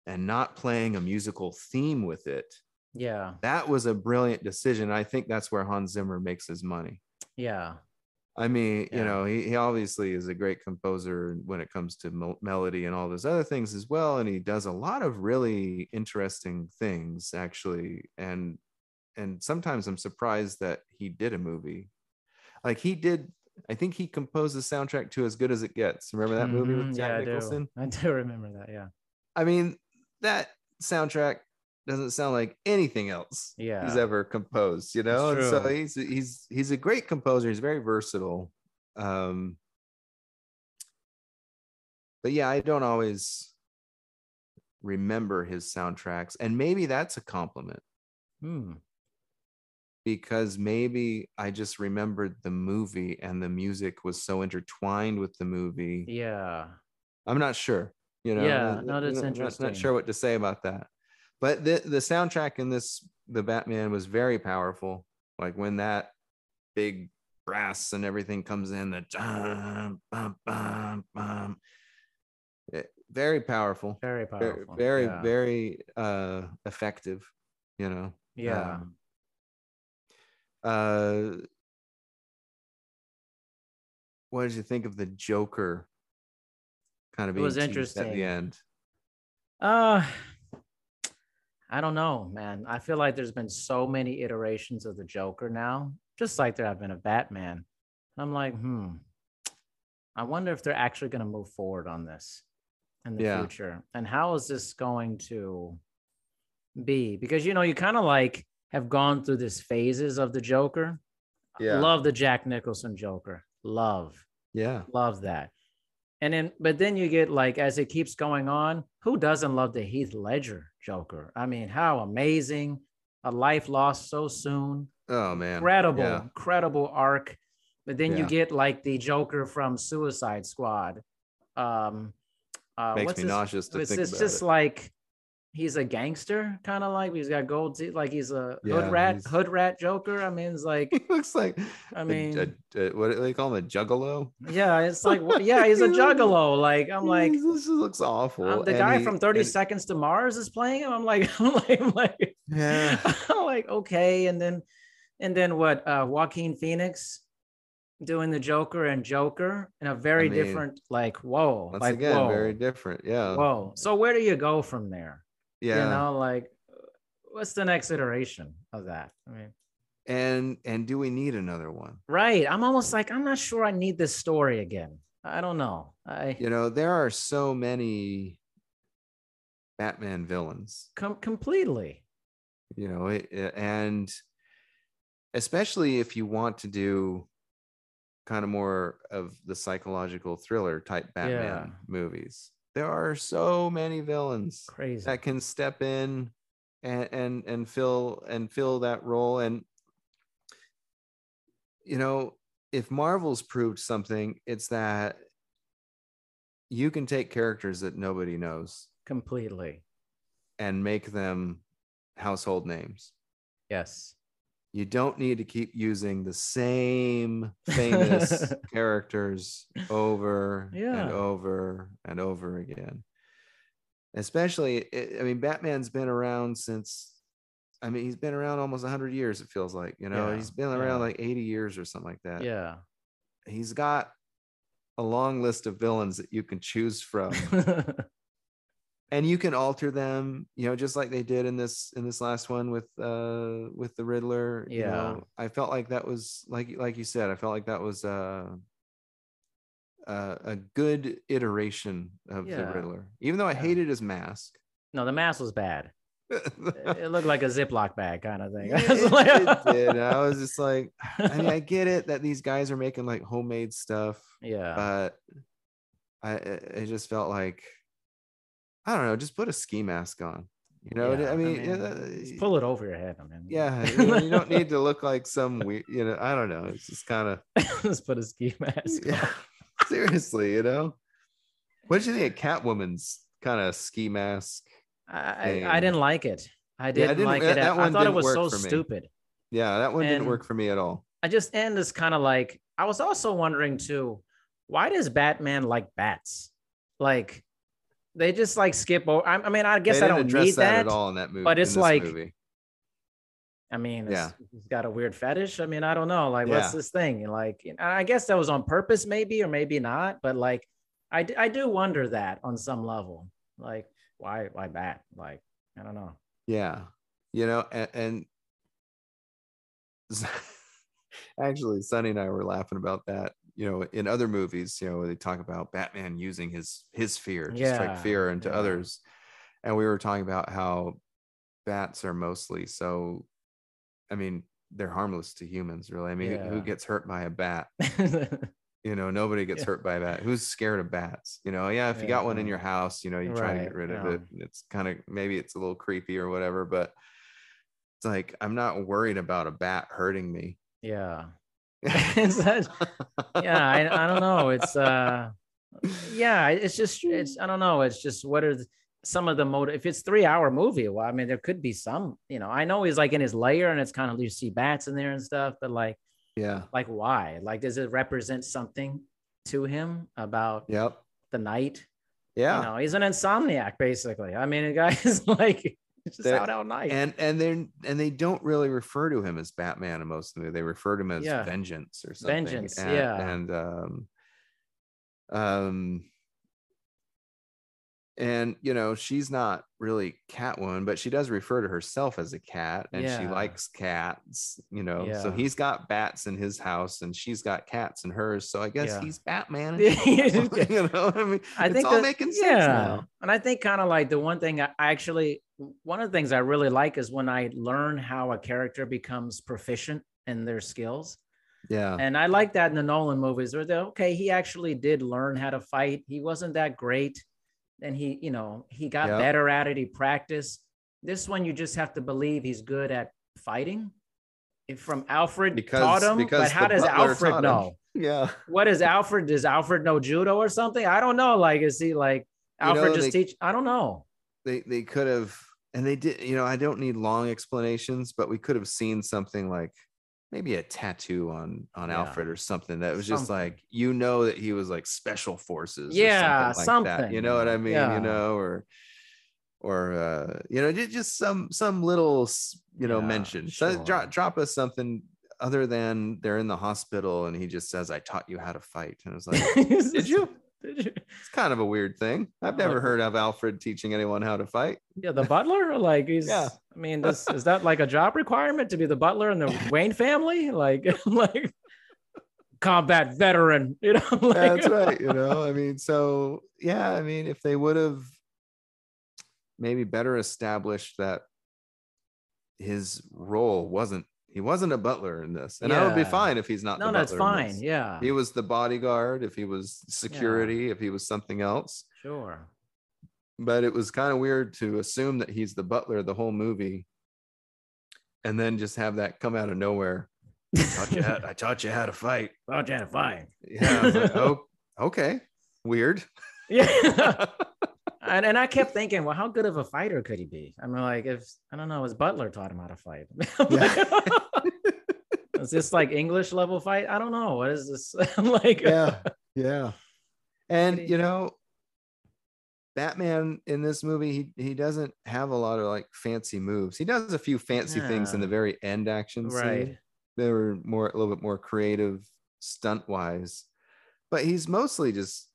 Speaker 2: and not playing a musical theme with it.
Speaker 1: Yeah.
Speaker 2: That was a brilliant decision. I think that's where Hans Zimmer makes his money.
Speaker 1: Yeah.
Speaker 2: I mean,
Speaker 1: Yeah.
Speaker 2: you know, he, he obviously is a great composer when it comes to mel- melody and all those other things as well. And he does a lot of really interesting things, actually. And and sometimes I'm surprised that he did a movie. Like he did, I think he composed the soundtrack to As Good as It Gets. Remember that movie
Speaker 1: Mhm.
Speaker 2: with
Speaker 1: yeah,
Speaker 2: Jack
Speaker 1: I do.
Speaker 2: Nicholson?
Speaker 1: I do remember that. Yeah.
Speaker 2: I mean, that soundtrack doesn't sound like anything else
Speaker 1: Yeah.
Speaker 2: he's ever composed, you know. And so he's he's he's a great composer. He's very versatile. Um, but yeah, I don't always remember his soundtracks, and maybe that's a compliment
Speaker 1: Hmm.
Speaker 2: because maybe I just remembered the movie and the music was so intertwined with the movie.
Speaker 1: Yeah.
Speaker 2: I'm not sure. You know,
Speaker 1: Yeah, no, that's
Speaker 2: not- not-
Speaker 1: interesting.
Speaker 2: Not sure what to say about that. But the the soundtrack in this the Batman was very powerful. Like when that big brass and everything comes in, the dun, bum, bum, bum. It- very powerful.
Speaker 1: Very
Speaker 2: Very
Speaker 1: powerful.
Speaker 2: very,
Speaker 1: yeah.
Speaker 2: very uh effective, you know.
Speaker 1: Yeah.
Speaker 2: Um, uh what did you think of the Joker kind of
Speaker 1: It
Speaker 2: being
Speaker 1: was
Speaker 2: interesting at the end?
Speaker 1: Uh I don't know, man. I feel like there's been so many iterations of the Joker now, just like there have been of Batman. I'm like, hmm. I wonder if they're actually going to move forward on this in the
Speaker 2: Yeah.
Speaker 1: future. And how is this going to be? Because you know, you kind of like have gone through this phases of the Joker.
Speaker 2: Yeah.
Speaker 1: Love the Jack Nicholson Joker. Love
Speaker 2: Yeah.
Speaker 1: love that and then but then you get like as it keeps going on who doesn't love the heath ledger joker i mean how amazing a life lost so soon
Speaker 2: Oh man.
Speaker 1: incredible
Speaker 2: Yeah.
Speaker 1: incredible arc but then you get like the joker from suicide squad um uh
Speaker 2: Makes
Speaker 1: what's
Speaker 2: me
Speaker 1: his-
Speaker 2: nauseous to
Speaker 1: it's,
Speaker 2: think
Speaker 1: it's
Speaker 2: about
Speaker 1: just
Speaker 2: it.
Speaker 1: like he's a gangster kind of like he's got gold teeth like he's a
Speaker 2: Yeah,
Speaker 1: hood rat
Speaker 2: he's-
Speaker 1: hood rat joker i mean it's like
Speaker 2: He looks like
Speaker 1: i mean
Speaker 2: a- a- what do they call him? A juggalo?
Speaker 1: yeah it's like what- yeah he's a juggalo like i'm like
Speaker 2: this looks awful.
Speaker 1: Um, the
Speaker 2: and
Speaker 1: guy
Speaker 2: he-
Speaker 1: from 30
Speaker 2: and-
Speaker 1: Seconds to Mars is playing him. I'm like, I'm like, I'm like,
Speaker 2: Yeah.
Speaker 1: I'm like, okay. And then, and then what? Uh, Joaquin Phoenix doing the Joker and Joker in a very
Speaker 2: mean,
Speaker 1: different, like, whoa,
Speaker 2: Once
Speaker 1: like,
Speaker 2: again,
Speaker 1: whoa,
Speaker 2: very different. Yeah.
Speaker 1: whoa. So where do you go from there?
Speaker 2: Yeah.
Speaker 1: You know, like, what's the next iteration of that? I mean,
Speaker 2: and and do we need another one?
Speaker 1: right. I'm almost like I'm not sure I need this story again. I don't know. I
Speaker 2: You know, there are so many Batman villains.
Speaker 1: com- completely.
Speaker 2: you know it, it- and especially if you want to do kind of more of the psychological thriller type batman
Speaker 1: Yeah.
Speaker 2: movies there are so many villains
Speaker 1: Crazy.
Speaker 2: that can step in and and and fill and fill that role and you know if marvel's proved something it's that you can take characters that nobody knows
Speaker 1: completely.
Speaker 2: and make them household names
Speaker 1: Yes.
Speaker 2: You don't need to keep using the same famous characters over
Speaker 1: Yeah.
Speaker 2: and over and over again especially i mean batman's been around since i mean he's been around almost 100 years it feels like you know
Speaker 1: Yeah,
Speaker 2: he's been around
Speaker 1: yeah.
Speaker 2: like 80 years or something like that
Speaker 1: Yeah.
Speaker 2: he's got a long list of villains that you can choose from and you can alter them you know just like they did in this in this last one with uh with the riddler you
Speaker 1: Yeah.
Speaker 2: know i felt like that was like like you said i felt like that was uh uh, a good iteration of the riddler even though i
Speaker 1: Yeah.
Speaker 2: hated his mask
Speaker 1: no, the mask was bad. It looked like a Ziploc bag kind of thing.
Speaker 2: Yeah, it, it did. I was just like, I mean, I get it that these guys are making like homemade stuff,
Speaker 1: yeah.
Speaker 2: but I it just felt like I don't know, just put a ski mask on. You know,
Speaker 1: Yeah,
Speaker 2: I mean,
Speaker 1: just
Speaker 2: uh,
Speaker 1: pull it over your head. I mean,
Speaker 2: yeah, you, know, you don't need to look like some weird, you know, I don't know. It's just kind of
Speaker 1: just put a ski mask.
Speaker 2: yeah, seriously, you know. What did you think of Catwoman's kind of ski mask?
Speaker 1: I, I, I didn't like it. I didn't,
Speaker 2: didn't-
Speaker 1: like
Speaker 2: that-
Speaker 1: it.
Speaker 2: that
Speaker 1: I thought it was so stupid.
Speaker 2: Yeah, that one didn't work for me at all.
Speaker 1: I just and it's kind of like I was also wondering too, why does Batman like bats? Like they just like skip over. I, I mean, I guess I don't
Speaker 2: address
Speaker 1: need that.
Speaker 2: at all in that movie.
Speaker 1: but it's like-
Speaker 2: movie.
Speaker 1: I mean,
Speaker 2: Yeah.
Speaker 1: it's, he's got a weird fetish. I mean, I don't know. Like, what's
Speaker 2: Yeah.
Speaker 1: this thing? Like, I guess that was on purpose, maybe, or maybe not. But like, I I do wonder that on some level. Like, why why that? Like, I don't know.
Speaker 2: Yeah, you know, and, and actually, Sonny and I were laughing about that. You know, in other movies, you know, they talk about Batman using his his fear to strike
Speaker 1: Yeah,
Speaker 2: fear into
Speaker 1: yeah.
Speaker 2: others, and we were talking about how bats are mostly so. I mean, they're harmless to humans, really. I mean, who- who gets hurt by a bat? You know, nobody gets
Speaker 1: Yeah.
Speaker 2: hurt by a bat. Who's scared of bats? You know, yeah, if you
Speaker 1: Yeah,
Speaker 2: got one in your house, you know, you try to get
Speaker 1: Right,
Speaker 2: rid of it. It's kind of maybe it's a little creepy or whatever, but it's like I'm not worried about a bat hurting me.
Speaker 1: yeah. That- yeah, I, I don't know. It's uh yeah, it's just it's I don't know. It's just what are the, some of the motive if it's three hour movie, well, I mean there could be some, you know, I know he's like in his layer, and it's kind of you see bats in there and stuff, but like
Speaker 2: yeah.
Speaker 1: like why? Like does it represent something to him about
Speaker 2: Yep.
Speaker 1: the night?
Speaker 2: Yeah.
Speaker 1: You know, he's an insomniac basically. I mean, the guy is like just out all night.
Speaker 2: and and they and they don't really refer to him as Batman in most of the movie. they refer to him as
Speaker 1: Yeah.
Speaker 2: Vengeance or something.
Speaker 1: Vengeance,
Speaker 2: and,
Speaker 1: yeah.
Speaker 2: and um um and you know she's not really Catwoman, but she does refer to herself as a cat, and she likes cats. You know, so he's got bats in his house, and she's got cats in hers. So I guess
Speaker 1: Yeah.
Speaker 2: he's Batman.
Speaker 1: Yeah.
Speaker 2: you know, I mean,
Speaker 1: I
Speaker 2: it's
Speaker 1: think
Speaker 2: all
Speaker 1: that-
Speaker 2: making sense
Speaker 1: yeah.
Speaker 2: now.
Speaker 1: And I think kind of like the one thing I I actually, one of the things I really like is when I learn how a character becomes proficient in their skills.
Speaker 2: Yeah,
Speaker 1: And I like that in the Nolan movies where they're okay, he actually did learn how to fight. He wasn't that great. And he, you know, he got
Speaker 2: Yep.
Speaker 1: better at it. He practiced. This one, you just have to believe he's good at fighting. If from Alfred
Speaker 2: Because-
Speaker 1: taught him,
Speaker 2: because
Speaker 1: but how does Alfred know?
Speaker 2: yeah.
Speaker 1: What is Alfred? Does Alfred know judo or something? I don't know. Like, is he like
Speaker 2: You
Speaker 1: Alfred
Speaker 2: know,
Speaker 1: just
Speaker 2: they-
Speaker 1: teach? I don't know.
Speaker 2: they they could have and they did you know i don't need long explanations but we could have seen something like maybe a tattoo on on
Speaker 1: Yeah.
Speaker 2: alfred or something that was just like you know that he was like special forces or
Speaker 1: Yeah,
Speaker 2: something like that you know what i mean
Speaker 1: Yeah.
Speaker 2: you know or or uh you know ju- just some some little you know
Speaker 1: Yeah,
Speaker 2: mention. So drop, drop us something other than they're in the hospital and he just says i taught you how to fight. And i was like did you
Speaker 1: Did you?
Speaker 2: It's kind of a weird thing. I've never heard of Alfred teaching anyone how to fight.
Speaker 1: Yeah, the butler. Like he's.
Speaker 2: Yeah.
Speaker 1: I mean, this, is that like a job requirement to be the butler in the Wayne family? Like, like combat veteran. You know. Like,
Speaker 2: That's right. You know, I mean, so yeah, I mean, if they would have maybe better established that his role wasn't he wasn't a butler in this, and I would be fine if he's not.
Speaker 1: No, that's fine. Yeah.
Speaker 2: He was the bodyguard. If he was security, if he was something else,
Speaker 1: Sure.
Speaker 2: but it was kind of weird to assume that he's the butler the whole movie, and then just have that come out of nowhere. I Taught you how, I taught you how to fight.
Speaker 1: Oh, Janet, fine.
Speaker 2: Yeah. I was like, oh, okay. Weird.
Speaker 1: Yeah. and, and I kept thinking, well, how good of a fighter could he be? I mean, like, if I don't know, his butler taught him how to fight. is this like English level fight? I don't know. What is this? like,
Speaker 2: yeah yeah and you know batman in this movie he, he doesn't have a lot of like fancy moves he does a few fancy things in the very end action
Speaker 1: right.
Speaker 2: scene they were more a little bit more creative stunt wise but he's mostly just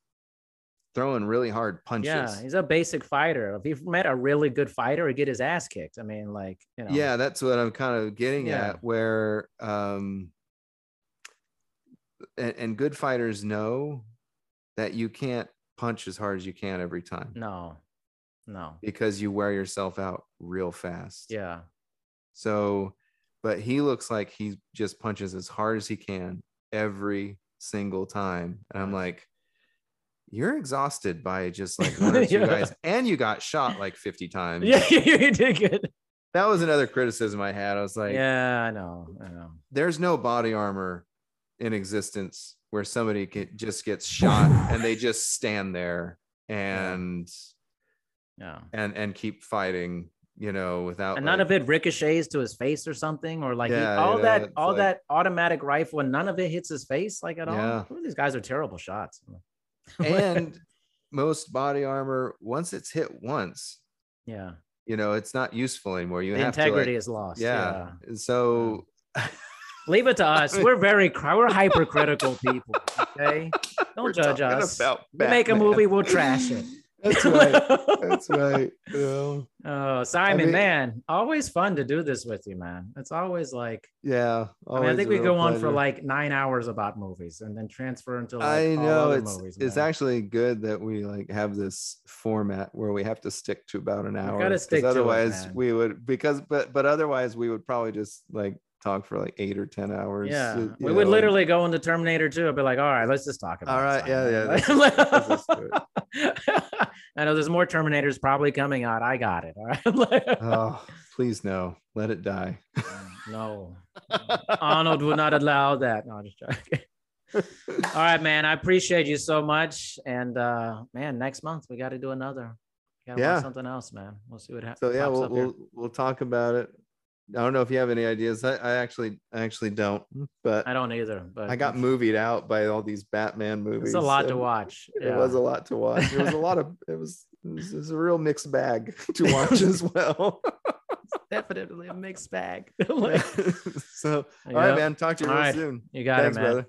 Speaker 2: throwing really hard punches
Speaker 1: Yeah, he's a basic fighter. If he met a really good fighter, he'd get his ass kicked. I mean, like, you know.
Speaker 2: yeah that's what i'm kind of getting
Speaker 1: Yeah.
Speaker 2: at where um and, and good fighters know that you can't punch as hard as you can every time
Speaker 1: No. No.
Speaker 2: because you wear yourself out real fast.
Speaker 1: Yeah.
Speaker 2: So, but he looks like he just punches as hard as he can every single time. And I'm like, you're exhausted by just like one or two
Speaker 1: Yeah.
Speaker 2: guys, and you got shot like 50 times.
Speaker 1: Yeah, you did good.
Speaker 2: That was another criticism I had. I was like,
Speaker 1: yeah, I know. I know.
Speaker 2: there's no body armor in existence where somebody get, just gets shot and they just stand there and
Speaker 1: Yeah.
Speaker 2: and and keep fighting you know without
Speaker 1: and none
Speaker 2: like-
Speaker 1: of it ricochets to his face or something, or like he- all
Speaker 2: yeah,
Speaker 1: that, all
Speaker 2: like-
Speaker 1: that automatic rifle, and none of it hits his face like at
Speaker 2: Yeah.
Speaker 1: all. Ooh, these guys are terrible shots.
Speaker 2: and most body armor once it's hit once
Speaker 1: yeah,
Speaker 2: you know it's not useful anymore you
Speaker 1: the
Speaker 2: have
Speaker 1: integrity
Speaker 2: to like,
Speaker 1: is lost.
Speaker 2: yeah. so
Speaker 1: leave it to us. We're very, we're hypercritical people. Okay, don't judge us.
Speaker 2: about
Speaker 1: We make a movie, we'll trash it.
Speaker 2: That's right that's right you know?
Speaker 1: Oh, Simon,
Speaker 2: mean-
Speaker 1: man, always fun to do this with you, man. It's always like
Speaker 2: yeah
Speaker 1: I mean, I think we go on for like nine hours about movies and then transfer into like
Speaker 2: I
Speaker 1: all
Speaker 2: know it's
Speaker 1: movies.
Speaker 2: it's
Speaker 1: man.
Speaker 2: actually good that we like have this format where we have to stick to about an hour.
Speaker 1: gotta
Speaker 2: 'cause
Speaker 1: stick to it,
Speaker 2: otherwise we would because but but otherwise we would probably just like talk for like eight or ten hours.
Speaker 1: Yeah,
Speaker 2: you
Speaker 1: we would
Speaker 2: know,
Speaker 1: literally go into Terminator 2 and be like, all right, let's just talk about
Speaker 2: All right, yeah, yeah, let's let's just do
Speaker 1: I know there's more Terminators probably coming out. I got it. All right.
Speaker 2: Oh, please no, let it die.
Speaker 1: no, Arnold would not allow that. No, I'm just joking. All right, man. I appreciate you so much. And uh man, next month we got to do another. Gotta
Speaker 2: Yeah.
Speaker 1: something else, man. We'll see what happens.
Speaker 2: So yeah, we'll we'll, we'll talk about it. I don't know if you have any ideas. I, I actually I actually don't, but
Speaker 1: I don't either, but
Speaker 2: I got movied out by all these Batman movies.
Speaker 1: It's a lot to
Speaker 2: and-
Speaker 1: watch.
Speaker 2: It was a lot to watch. It was a lot of it was it was, it was a real mixed bag to watch as well.
Speaker 1: definitely a mixed bag.
Speaker 2: so all right,
Speaker 1: Yep.
Speaker 2: man. Talk to you
Speaker 1: All
Speaker 2: real
Speaker 1: right.
Speaker 2: soon.
Speaker 1: You got
Speaker 2: Thanks,
Speaker 1: it, man.
Speaker 2: brother.